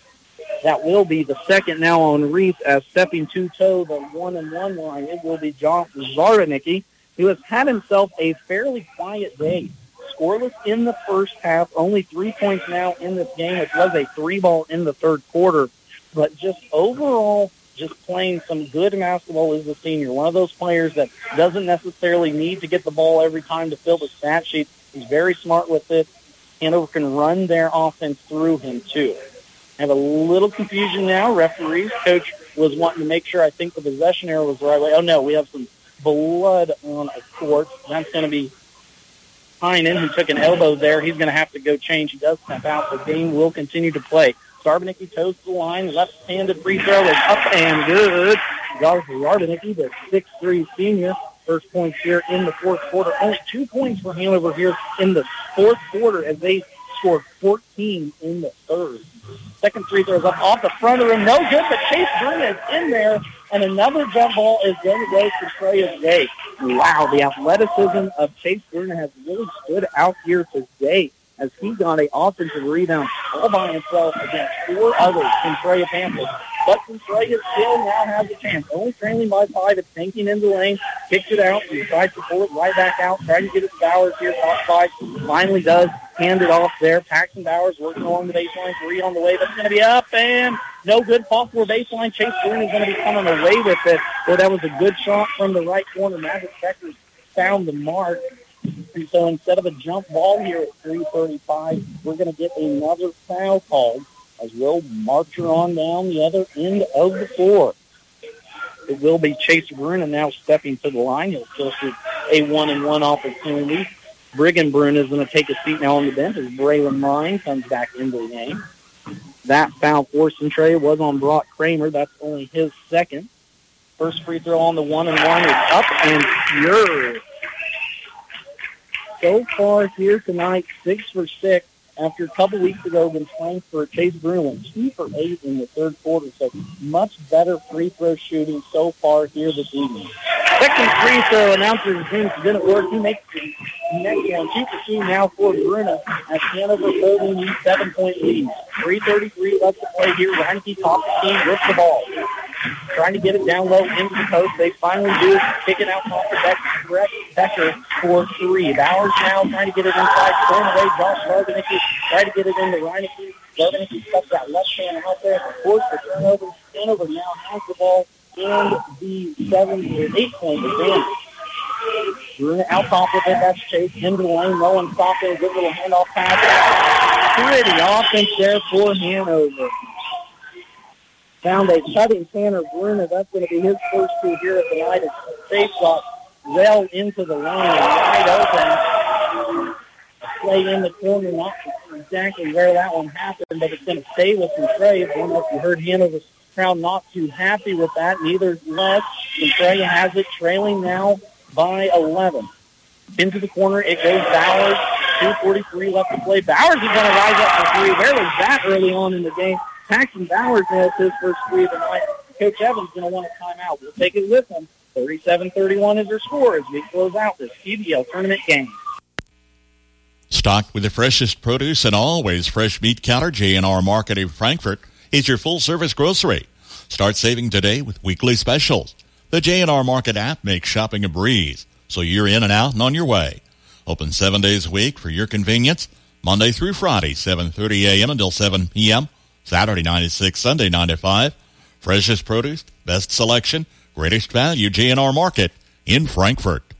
That will be the second now on Reese as stepping two-toe the one and one line. It will be John Zarbanicki, who has had himself a fairly quiet day. Scoreless in the first half, only three points now in this game, which was a three ball in the third quarter. But just overall, just playing some good basketball as a senior. One of those players that doesn't necessarily need to get the ball every time to fill the stat sheet. He's very smart with it. Hanover can run their offense through him too. I have a little confusion now. Referees, coach was wanting to make sure I think the possession error was the right way. Oh no, we have some blood on a court. That's going to be Heinen, who took an elbow there. He's going to have to go change. He does step out. The game will continue to play. Zarbanicki toes the line. Left-handed free throw is up and good. Zarbanicki, the 6'3 senior. First points here in the fourth quarter. Only two points for Hanover here in the fourth quarter as they scored 14 in the third. Second free throw is up off the front of the rim. No good, but Chase Bruna is in there, and another jump ball is going to go for Trey Day. Wow, the athleticism of Chase Bruna has really stood out here today as he got a offensive rebound all by himself against four others in Trey Panthers. But Centralia still now has a chance. Only trailing by five. It's tanking in the lane. Kicks it out. He tries to pull it right back out. Trying to get it to Bowers here. Top side. Finally does. Hand it off there. Paxton Bowers working along the baseline. Three on the way. That's going to be up and no good. For baseline. Chase Bruna is going to be coming away with it. Well, that was a good shot from the right corner. Magic Checkers found the mark. And so instead of a jump ball here at 335, we're going to get another foul called as we'll march her on down the other end of the floor. It will be Chase Bruna now stepping to the line. He'll still a one-and-one opportunity. Brigham Bruna is going to take a seat now on the bench as Braylon Ryan comes back into the game. That foul for Centralia was on Brock Kramer. That's only his second. First free throw on the one and one is up and pure. So far here tonight, six for six. After a couple weeks ago, been playing for Chase went two for eight in the third quarter. So much better free throw shooting so far here this evening. Second free throw, announcer thinks didn't work. He makes the next one, two for two now for Bruna as Hanover holding the seven-point lead. 3.33 left to play here. Reineke top the team with the ball trying to get it down low into the post. They finally do kick it out off the Becker, for three. Bowers now trying to get it inside, throwing away Josh Zarbanicki, trying to get it into Reineke. Zarbanicki cuts that left hand out there, forced the turnover. Hanover now has the ball and the seven or eight point advantage. Bruna out top with it. That's Chase into the lane. No. Good little handoff pass. Pretty offense there for Hanover found a cutting Tanner Bruna. That's going to be his first two here at the night. Well into the lane, wide open. Play in the corner, not exactly where that one happened, but it's going to stay with Centralia. I don't know if you heard Hanover's crowd not too happy with that. Neither Les. Centralia has it trailing now by 11. Into the corner, it goes Bowers. 2.43 left to play. Bowers is going to rise up for three. Where was that early on in the game? Paxton Bowers has his first three of the night. Coach Evans going to want a timeout. We'll take it with him. 37-31 is their score as we close out this TVL tournament game. Stocked with the freshest produce and always fresh meat counter, J&R Market in Frankfort is your full-service grocery. Start saving today with weekly specials. The J&R Market app makes shopping a breeze, so you're in and out and on your way. Open seven days a week for your convenience, Monday through Friday, 7.30 a.m. until 7 p.m., Saturday 9 to 6, Sunday 9 to 5. Freshest produce, best selection, greatest value, J&R Market in Frankfort.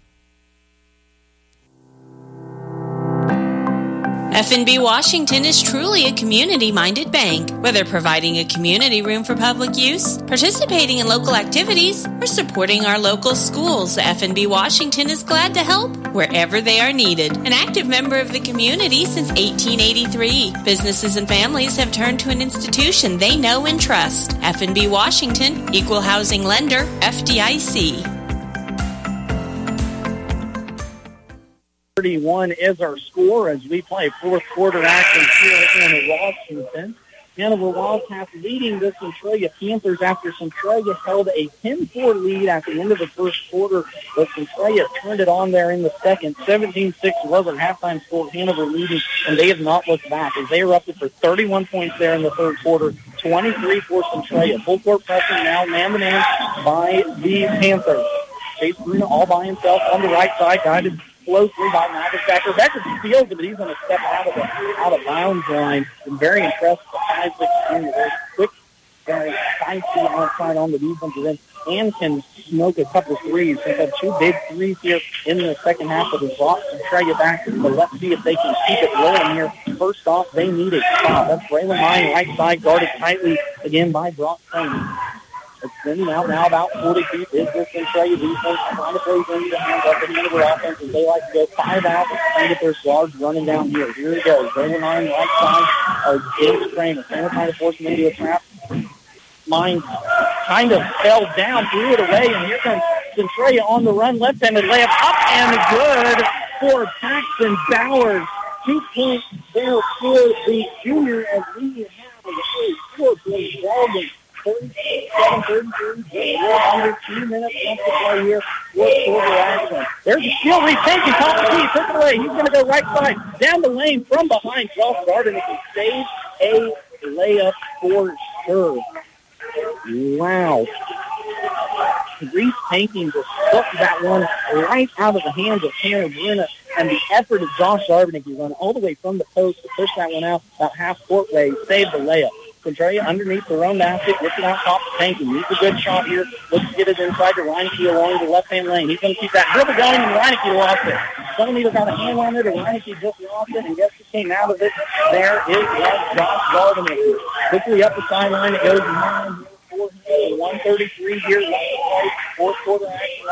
FNB Washington is truly a community-minded bank. Whether providing a community room for public use, participating in local activities, or supporting our local schools, FNB Washington is glad to help wherever they are needed. An active member of the community since 1883, businesses and families have turned to an institution they know and trust. FNB Washington, Equal Housing Lender, FDIC. 31 is our score as we play fourth quarter action here in Washington. Hanover Wildcats leading the Centralia Panthers after Centralia held a 10-4 lead at the end of the first quarter, but Centralia turned it on there in the second. 17-6 was our halftime score. Hanover leading, and they have not looked back as they erupted for 31 points there in the third quarter. 23 for Centralia. Full court pressure now, man-to-man by the Panthers. Chase Bruna all by himself on the right side, guided closely by Mavis Becker. Steals it, but he's going to step out of the out of bounds line. I'm very impressed with the five six very quick, very feisty outside on the defensive end, and can smoke a couple threes. They've had two big threes here in the second half of the block and try it back. But let's see if they can keep it rolling here. First off, they need a stop. That's Braylon Mine, right side, guarded tightly again by Brock Crane. It's sending out now about 40 feet. Is this Centralia defense trying to play into the hands up at the their offense as they like to go five out and get their guards running down here. Here he goes. Braylon on the right side of James Kramer. Kramer trying to force him into a trap. Mine kind of fell down, threw it away, and here comes Centralia on the run. Left-handed layup up and good for Paxton Bowers. Two points there for the junior as we have a four-point ball game. 37, 33, under two minutes left to play here. Fourth quarter action. There's a steal of. Took it away. He's going to go right side. Down the lane from behind. Josh Garden. He can save a layup for sure. Wow. Reese Painting just took that one right out of the hands of Tanner Bruna. And the effort of Josh Zarbanicki, run all the way from the post to push that one out about half court way, saved the layup. Quadrea underneath the own basket, it out top to Tanky. Needs a good shot here. Looks to get it inside to Reineke along the left-hand lane. He's going to keep that dribble going, and Reineke lost it. Either got a hand on it, or Reineke just lost it, and guess who came out of it? There is Josh Gardner. Quickly up the sideline, it goes nine. 133 here. Fourth quarter action.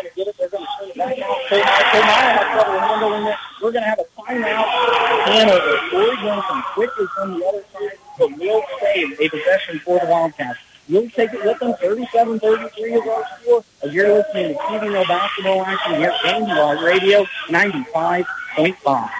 Going to get it. They're going to turn it back out. K-9 has trouble handling it. We're going to have a timeout Hanover. Corey quickly from the other side, but will save a possession for the Wildcats. You'll take it with them. 37-33 is our score. As you're listening to TV Basketball Action here at Andy Log Radio 95.5.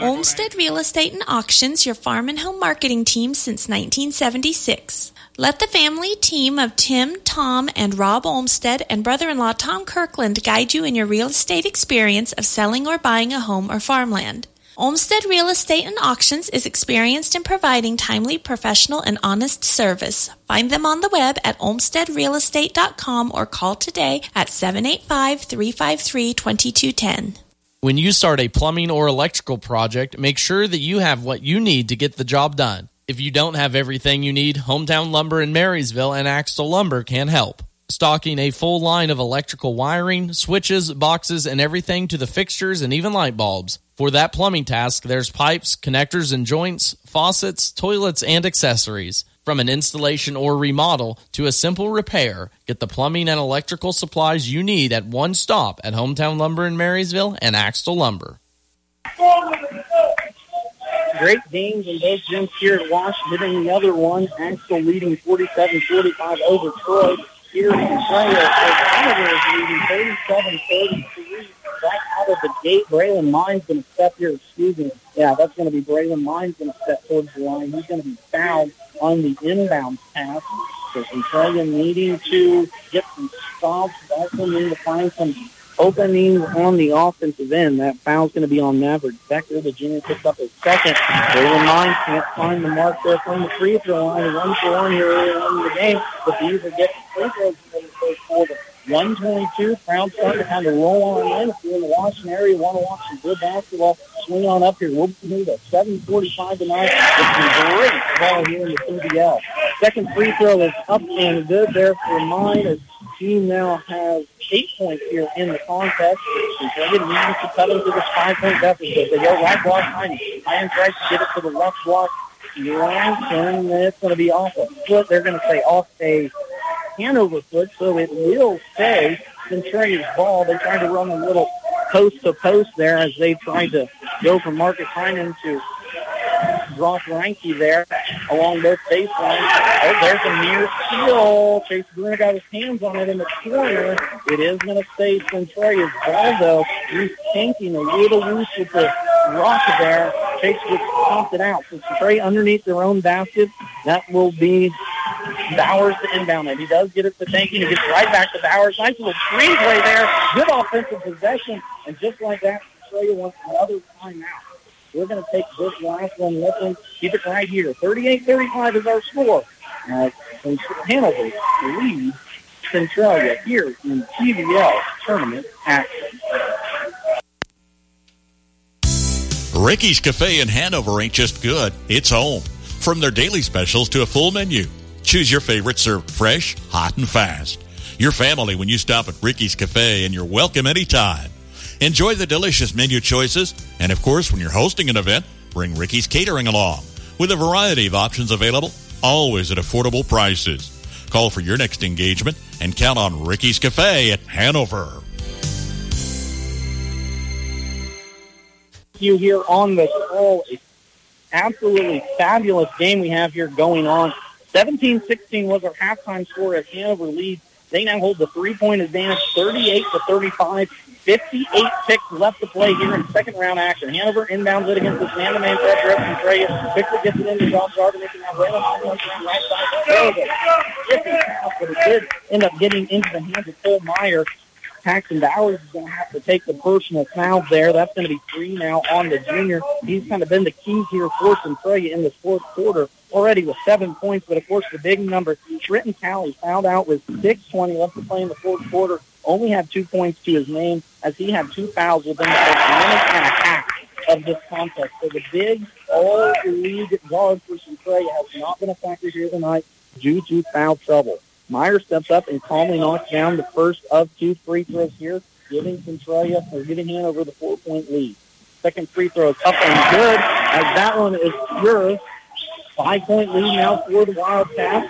Olmsted Real Estate and Auctions, your farm and home marketing team since 1976. Let the family team of Tim, Tom, and Rob Olmsted and brother in law Tom Kirkland guide you in your real estate experience of selling or buying a home or farmland. Olmsted Real Estate and Auctions is experienced in providing timely, professional, and honest service. Find them on the web at olmstedrealestate.com or call today at 785 353 2210. When you start a plumbing or electrical project, make sure that you have what you need to get the job done. If you don't have everything you need, Hometown Lumber in Marysville and Axtell Lumber can help. Stocking a full line of electrical wiring, switches, boxes, and everything to the fixtures and even light bulbs. For that plumbing task, there's pipes, connectors and joints, faucets, toilets, and accessories. From an installation or remodel to a simple repair, get the plumbing and electrical supplies you need at one stop at Hometown Lumber in Marysville and Axtell Lumber. Great games in both gyms here at Washington and the other one, Axtell leading 47-45 over Troy. Here in Centralia, Hanover is leading 37-33 right out of the gate. Braylon Mine's going to step here. Excuse me. Yeah, that's going to be Braylon Mine's going to step towards the line. He's going to be fouled on the inbound pass. So Centralia needing to get some stops. Also needing to find some openings on the offensive end. That foul's going to be on Maverick Becker. The junior picks up his second. Braylon Mines can't find the mark there from the free throw line. One for one here in the game. But these are getting free throws in the first quarter. 122. Crowd starting to kind of roll on in. If you're in the Washington area, want to watch some good basketball, swing on up here. We'll be at 7:45 tonight. It's a great ball here in the TVL. Second free throw is up and good there for mine. As team now has eight points here in the contest. They need to cut into this five-point deficit. They go right block behind. Iron tries to get it to the left block. And it's going to be off a foot. They're going to say off a Hanover foot, so it will stay Centralia's ball. They tried to run a little post to post there as they tried to go from Marcus Heinen to Ross Ranky there along both baselines. Oh, there's a near steal. Chase Bruna got his hands on it in the corner. It is going to stay Centralia's ball, though. He's tanking a little loose with the rock there. Chase gets popped it out. So Centralia underneath their own basket. That will be Bowers to inbound it. He does get it to Tanky. He gets right back to Bowers. Nice little screenplay there. Good offensive possession. And just like that, Centralia wants another timeout. We're going to take this last one them. Keep it right here. 38-35 is our score. Uh, Hanover leads Centralia here in TVL tournament action. Ricky's Cafe in Hanover ain't just good, it's home. From their daily specials to a full menu. Choose your favorite served fresh, hot, and fast. Your family when you stop at Ricky's Cafe and you're welcome anytime. Enjoy the delicious menu choices, and of course, when you're hosting an event, bring Ricky's Catering along. With a variety of options available, always at affordable prices. Call for your next engagement and count on Ricky's Cafe at Hanover. You here on call. Absolutely fabulous game we have here going on. 17-16 was our halftime score as Hanover leads. They now hold the three-point advantage, 38 to 35. 58 ticks left to play here in second round action. Hanover inbounds it against this man-to-man pressure from Trey. Quickly gets it into Josh Gardner, making that Braylon on one right side. But it did end up getting into the hands of Cole Meyer. Paxton Bowers is going to have to take the personal foul there. That's going to be three now on the junior. He's kind of been the key here for Centralia in this fourth quarter already with seven points. But, of course, the big number, Trenton Talley fouled out with 6.20 left to play in the fourth quarter. Only had two points to his name as he had two fouls within the first minute and a half of this contest. So the big all-league guard for Centralia has not been a factor here tonight due to foul trouble. Meyer steps up and calmly knocks down the first of two free throws here, giving Centralia or giving Hanover the four-point lead. Second free throw is up and good as that one is pure. Five-point lead now for the Wildcats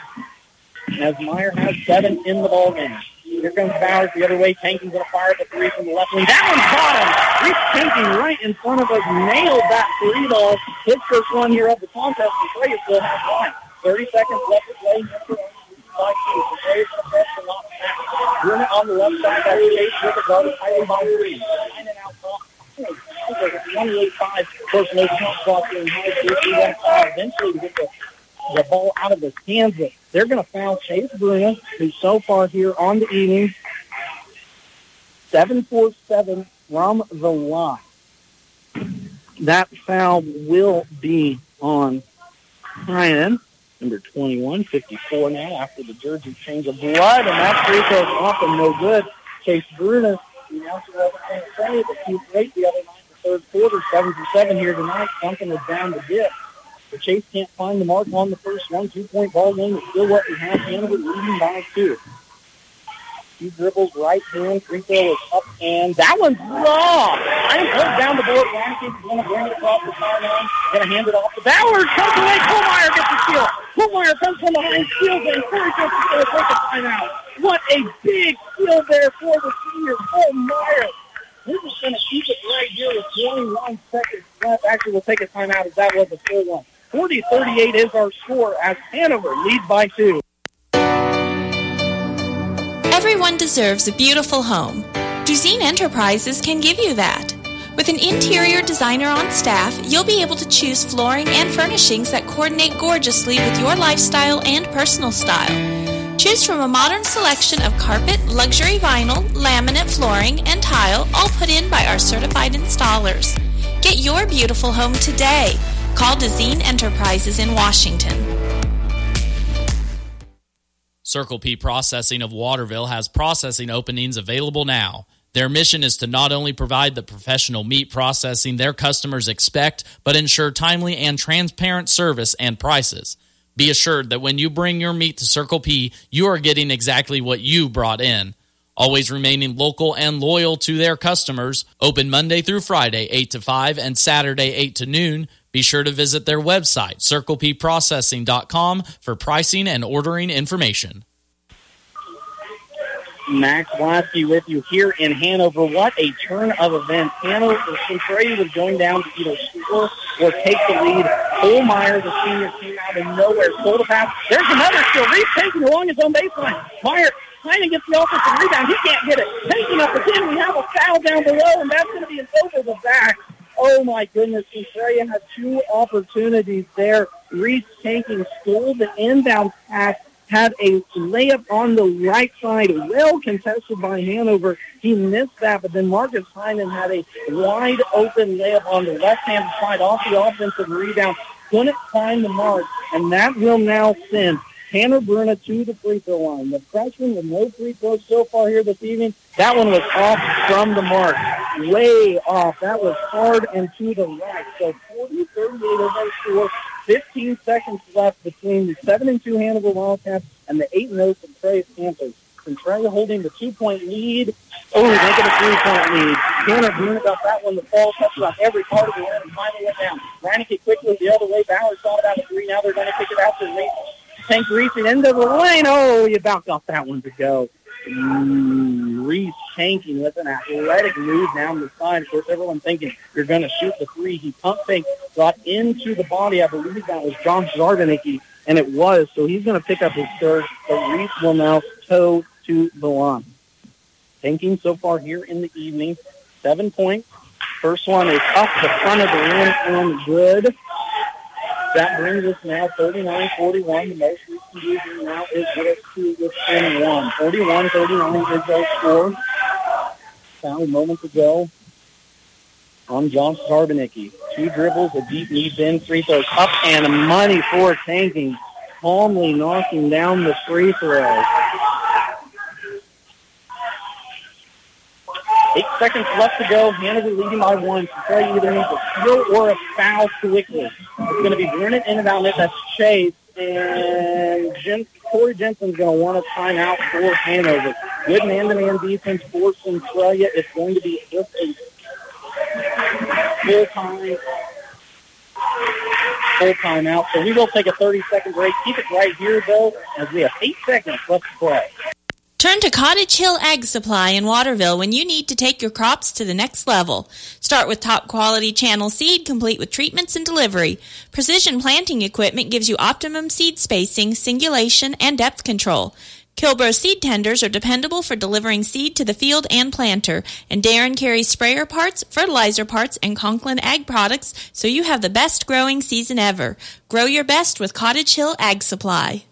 as Meyer has seven in the ball game. Here comes Bowers the other way. Tanking's going to fire the three from the left wing. That one's bottom. Reese Tanking right in front of us nailed that three ball. His first one here of the contest. And Trey still has one. 30 seconds left to play. Bruna on the left side. That's Chase with the guard. Highly by three. Nine and out top. 28-5 first clock in high school. We eventually to get the, the ball out of his hands. They're going to foul Chase Bruna, who so far here on the evening, 7-4-7 from the line. That foul will be on Ryan, number 21, 54 now after the jersey change of blood, and that free throw is off and no good. Chase Bruna, the announcer over say, but he's great the other night in the third quarter, 7 for 7 here tonight. Something is down to dip. The Chase can't find the mark on the first one. Two-point ball game is still what we have. Hanover leading by two. Two dribbles, right hand, free throw is up, and that one's long. I'm pulled down the board. Rankin's going to bring it across the timeline. Going to hand it off to Bowers. Comes away. Kohlmeyer gets the steal. Kohlmeyer comes from behind, steals it. Corey Jones going to take a timeout. What a big steal there for the senior, Kohlmeyer. We're just going to keep it right here with 21 seconds left. Actually, we'll take a timeout as that was a full one. 40-38 is our score as Hanover leads by two. Everyone deserves a beautiful home. Duzine Enterprises can give you that. With an interior designer on staff, you'll be able to choose flooring and furnishings that coordinate gorgeously with your lifestyle and personal style. Choose from a modern selection of carpet, luxury vinyl, laminate flooring, and tile, all put in by our certified installers. Get your beautiful home today. Call Dezine Enterprises in Washington. Circle P Processing of Waterville has processing openings available now. Their mission is to not only provide the professional meat processing their customers expect, but ensure timely and transparent service and prices. Be assured that when you bring your meat to Circle P, you are getting exactly what you brought in. Always remaining local and loyal to their customers, open Monday through Friday, 8 to 5, and Saturday, 8 to noon. Be sure to visit their website, circlepprocessing.com, for pricing and ordering information. Max Blasky with you here in Hanover. What a turn of events. Hanover, Centralia was going down to either score or take the lead. Kohlmeyer, the senior, came out of nowhere, stole the pass. There's another steal. Reese taking along his own baseline. Meyer trying to get the offensive rebound. He can't get it. Taking up again. We have a foul down below, and that's going to be an over the back. Oh my goodness, Centralia had two opportunities there. Reese taking stole the inbound pass, had a layup on the right side, well contested by Hanover. He missed that, but then Marcus Hyman had a wide open layup on the left-hand side off the offensive rebound. Couldn't find the mark, and that will now send Tanner Bruna to the free throw line. The freshman with no free throws so far here this evening. That one was off from the mark. Way off. That was hard and to the right. So 40-38 over score. 15 seconds left between the 7 and 2 Hanover Wildcats and the 8 and 0 Centralia Panthers. Centralia holding the two-point lead. Oh, they get a three-point lead. Tanner Bruna got that one. The ball touched on every part of the rim and finally went down. Reineke quickly the other way. Bowers thought about a three. Now they're going to kick it out to Reese. Tank Reese into the lane. Oh, you bounced off that one to go. Mm, Reese tanking with an athletic move down the side. Of course, everyone thinking you're going to shoot the three. He pump fake, got into the body. I believe that was John Zarbanicki, and it was. So he's going to pick up his third. But Reese will now toe to the line. Tanking so far here in the evening. Seven points. First one is up the front of the rim and good. That brings us now 39-41. The most can do now is get to within one. 41-39 is our score. Found moments ago on John Zarbanicki. Two dribbles, a deep knee bend, free throws up and money for tanking. Calmly knocking down the free throw. Eight seconds left to go. Hanover leading by one. Centralia either needs a steal or a foul quickly. It's going to be Brennan in and out net. That's Chase. And Jen, Corey Jensen's going to want a timeout for Hanover. Good man-to-man defense for Centralia. It's going to be just a full-time full timeout. So we will take a 30-second break. Keep it right here, though, as we have eight seconds left to play. Turn to Cottage Hill Ag Supply in Waterville when you need to take your crops to the next level. Start with top quality channel seed complete with treatments and delivery. Precision planting equipment gives you optimum seed spacing, singulation, and depth control. Kilbro seed tenders are dependable for delivering seed to the field and planter, and Darren carries sprayer parts, fertilizer parts, and Conklin ag products so you have the best growing season ever. Grow your best with Cottage Hill Ag Supply.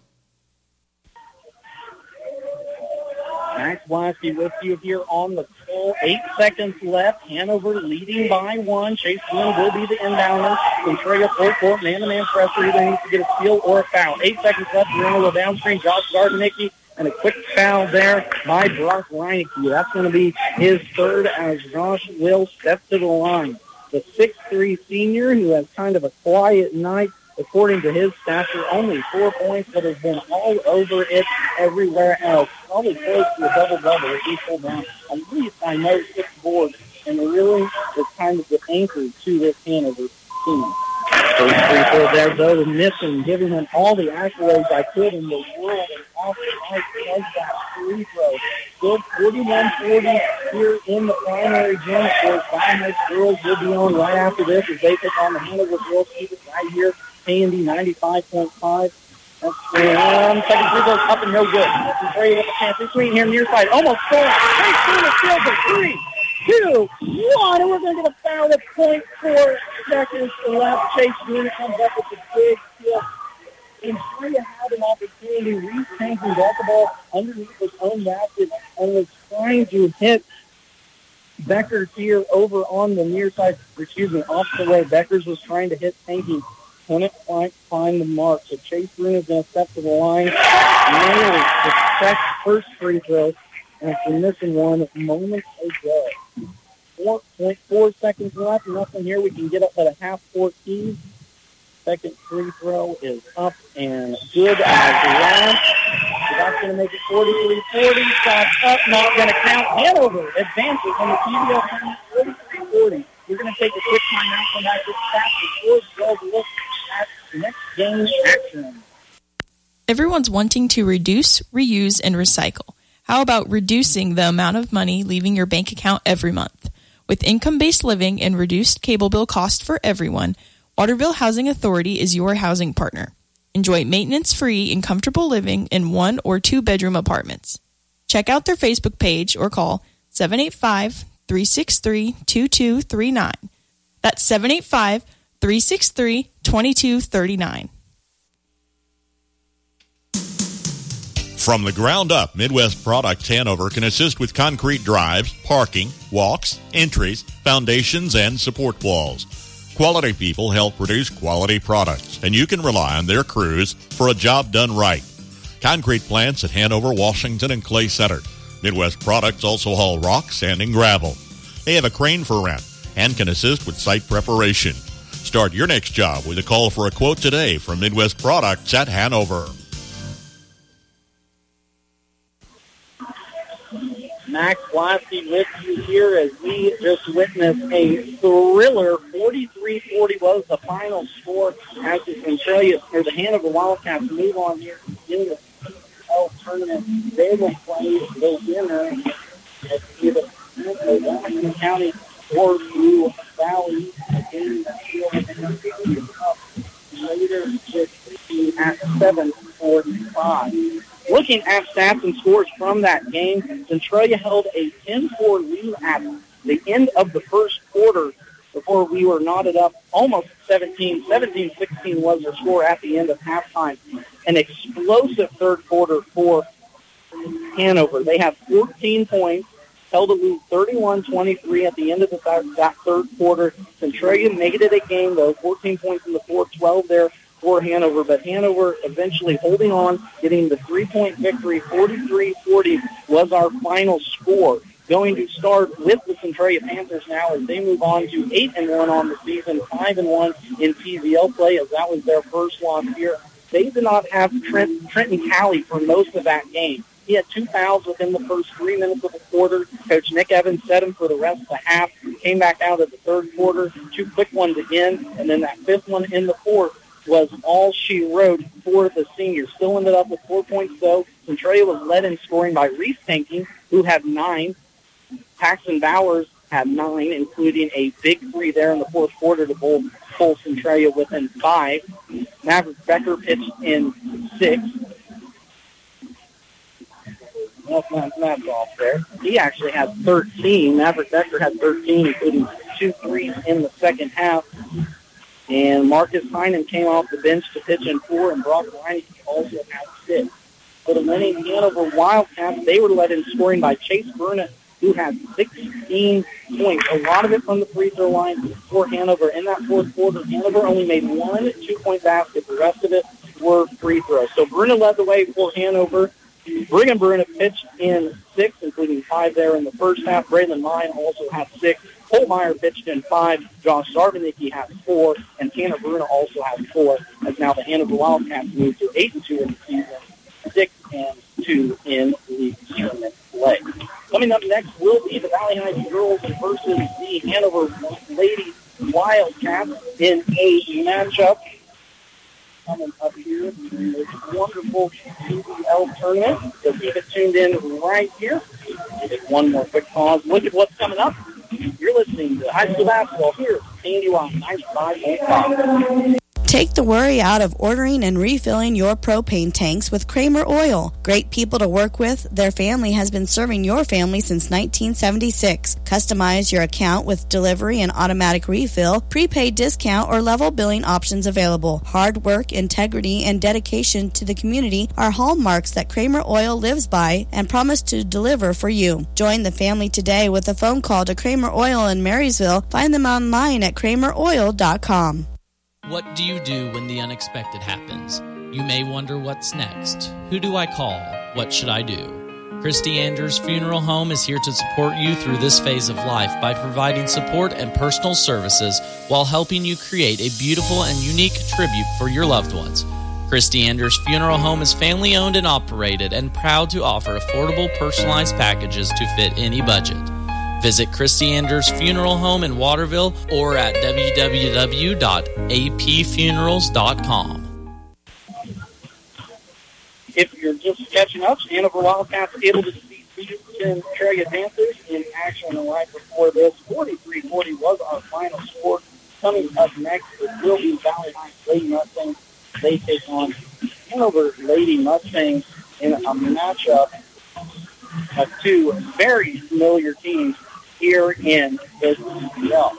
Max Blasky with you here on the call. Eight seconds left. Hanover leading by one. Chase Flynn will be the inbounder. Centralia full court, man-to-man pressure. Either needs to get a steal or a foul. Eight seconds left. We're going to go downstream. Josh Zarbanicki and a quick foul there by Brock Reineke. That's going to be his third as Josh will step to the line. The six-three senior who has kind of a quiet night according to his stature, only four points, but has been all over it everywhere else. Probably close to a double-double if he pulled down at least, I know, six boards, and really is kind of the anchor to this Hanover team. First free throw there, though, missing, giving him all the accolades I could in the world, and off the ice that free throw. Still 41-40 here in the primary gym. Of course, Diamond girls will be on right after this as they take on the Hanover girls students right here Handy 95.5. That's one. Second free throw up and no good. Brady with the chance. This swing here near side. Almost. Great team of field for three, two, one. And we're going to get a foul at point four seconds left. Chase Jr. comes up with the big steal. And Freya had an opportunity. Reese got the ball underneath his own basket and was trying to hit Beckers here over on the near side, excuse me, off the way. Beckers was trying to hit Tanky couldn't find the mark. So Chase Green is going to step to the line. Nearly the second first free throw and after missing one moments ago. 4.4 seconds left. Nothing here. We can get up at a half 14. Second free throw is up and good as last. So that's going to make it 43-40. Shots up, not going to count. Hanover advances on the TVL 43-40. We're going to take a quick timeout. Come back with fast before we look at next action. Everyone's wanting to reduce, reuse, and recycle. How about reducing the amount of money leaving your bank account every month? With income based living and reduced cable bill cost for everyone, Waterville Housing Authority is your housing partner. Enjoy maintenance free and comfortable living in one or two bedroom apartments. Check out their Facebook page or call 785 363 2239. That's 785 363 2239. From the ground up, Midwest Products Hanover can assist with concrete drives, parking, walks, entries, foundations, and support walls. Quality people help produce quality products, and you can rely on their crews for a job done right. Concrete plants at Hanover, Washington, and Clay Center. Midwest Products also haul rock, sand, and gravel. They have a crane for rent and can assist with site preparation. Start your next job with a call for a quote today from Midwest Products at Hanover. Max Blasky with you here as we just witnessed a thriller. 43-40 was the final score as you can tell you, near the Hanover Wildcats move on here in the CL tournament. They will play the winner of either Washington County or Blue Valley the field Cup later this evening at 7:45. Looking at stats and scores from that game, Centralia held a 10-4 lead at the end of the first quarter before we were knotted up almost 17. 17-16 was the score at the end of halftime. An explosive third quarter for Hanover. They have 14 points, held a lead 31-23 at the end of the, that third quarter. Centralia made it a game, though, 14 points in the fourth, 12 there for Hanover, but Hanover eventually holding on, getting the three-point victory, 43-40 was our final score. Going to start with the Centralia Panthers now as they move on to 8 and one on the season, 5 and one in TVL play as that was their first loss here. They did not have Trent, Trenton Talley for most of that game. He had two fouls within the first three minutes of the quarter. Coach Nick Evans set him for the rest of the half. Came back out of the third quarter, two quick ones again, and then that fifth one in the fourth was all she wrote for the seniors. Still ended up with four points though. Centralia was led in scoring by Reese Tanking, who had nine. Paxton Bowers had nine, including a big three there in the fourth quarter to pull, pull Centralia within five. Maverick Becker pitched in six. Well, Matt's off there. He actually had 13. Maverick Becker had 13, including two threes in the second half. And Marcus Heinen came off the bench to pitch in four, and Brock Reineke also had six. For the winning Hanover Wildcats, they were led in scoring by Chase Bruna, who had 16 points. A lot of it from the free throw line for Hanover. In that fourth quarter, Hanover only made one two-point basket. The rest of it were free throws. So Bruna led the way for Hanover. Brigham Bruna pitched in six, including five there in the first half. Braylon Mine also had six. Holmeyer pitched in five. Josh Zarbanicki has four, and Tanner Bruna also has four. As now the Hanover Wildcats move to eight and two in the season, six and two in the tournament play. Coming up next will be the Valley Heights girls versus the Hanover Lady Wildcats in a matchup coming up here in this wonderful TVL tournament. So keep it tuned in right here. Take one more quick pause. Look at what's coming up. You're listening to High School Basketball here at KNDY 95.5. Take the worry out of ordering and refilling your propane tanks with Kramer Oil. Great people to work with. Their family has been serving your family since 1976. Customize your account with delivery and automatic refill, prepaid discount, or level billing options available. Hard work, integrity, and dedication to the community are hallmarks that Kramer Oil lives by and promise to deliver for you. Join the family today with a phone call to Kramer Oil in Marysville. Find them online at krameroil.com. What do you do when the unexpected happens? You may wonder what's next. Who do I call? What should I do? Christy Andrews Funeral Home is here to support you through this phase of life by providing support and personal services while helping you create a beautiful and unique tribute for your loved ones. Christy Andrews Funeral Home is family owned and operated and proud to offer affordable personalized packages to fit any budget. Visit Christy Andrews Funeral Home in Waterville or at www.apfunerals.com. If you're just catching up, Hanover Wildcats able to defeat Peterson Centralia Panthers in action right before this. 43-40 was our final score. Coming up next, it will be Valley Heights Lady Mustangs. They take on Hanover Lady Mustangs in a matchup of two very familiar teams here in the TVL.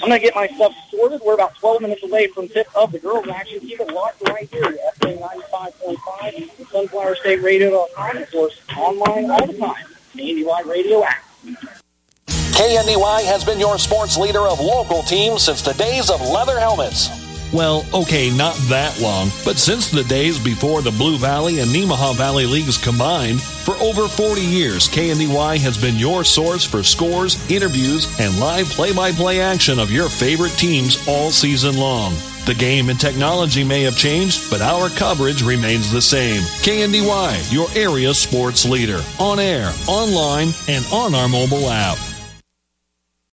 I'm going to get my stuff sorted. We're about 12 minutes away from tip of the girls' action. Keep it locked right here at FA 95.5, SunflowerStateRadio.com, of course, online all the time. KNDY Radio app. KNDY has been your sports leader of local teams since the days of leather helmets. Well, okay, not that long, but since the days before the Blue Valley and Nemaha Valley Leagues combined, for over 40 years, KNDY has been your source for scores, interviews, and live play-by-play action of your favorite teams all season long. The game and technology may have changed, but our coverage remains the same. KNDY, your area sports leader, on air, online, and on our mobile app.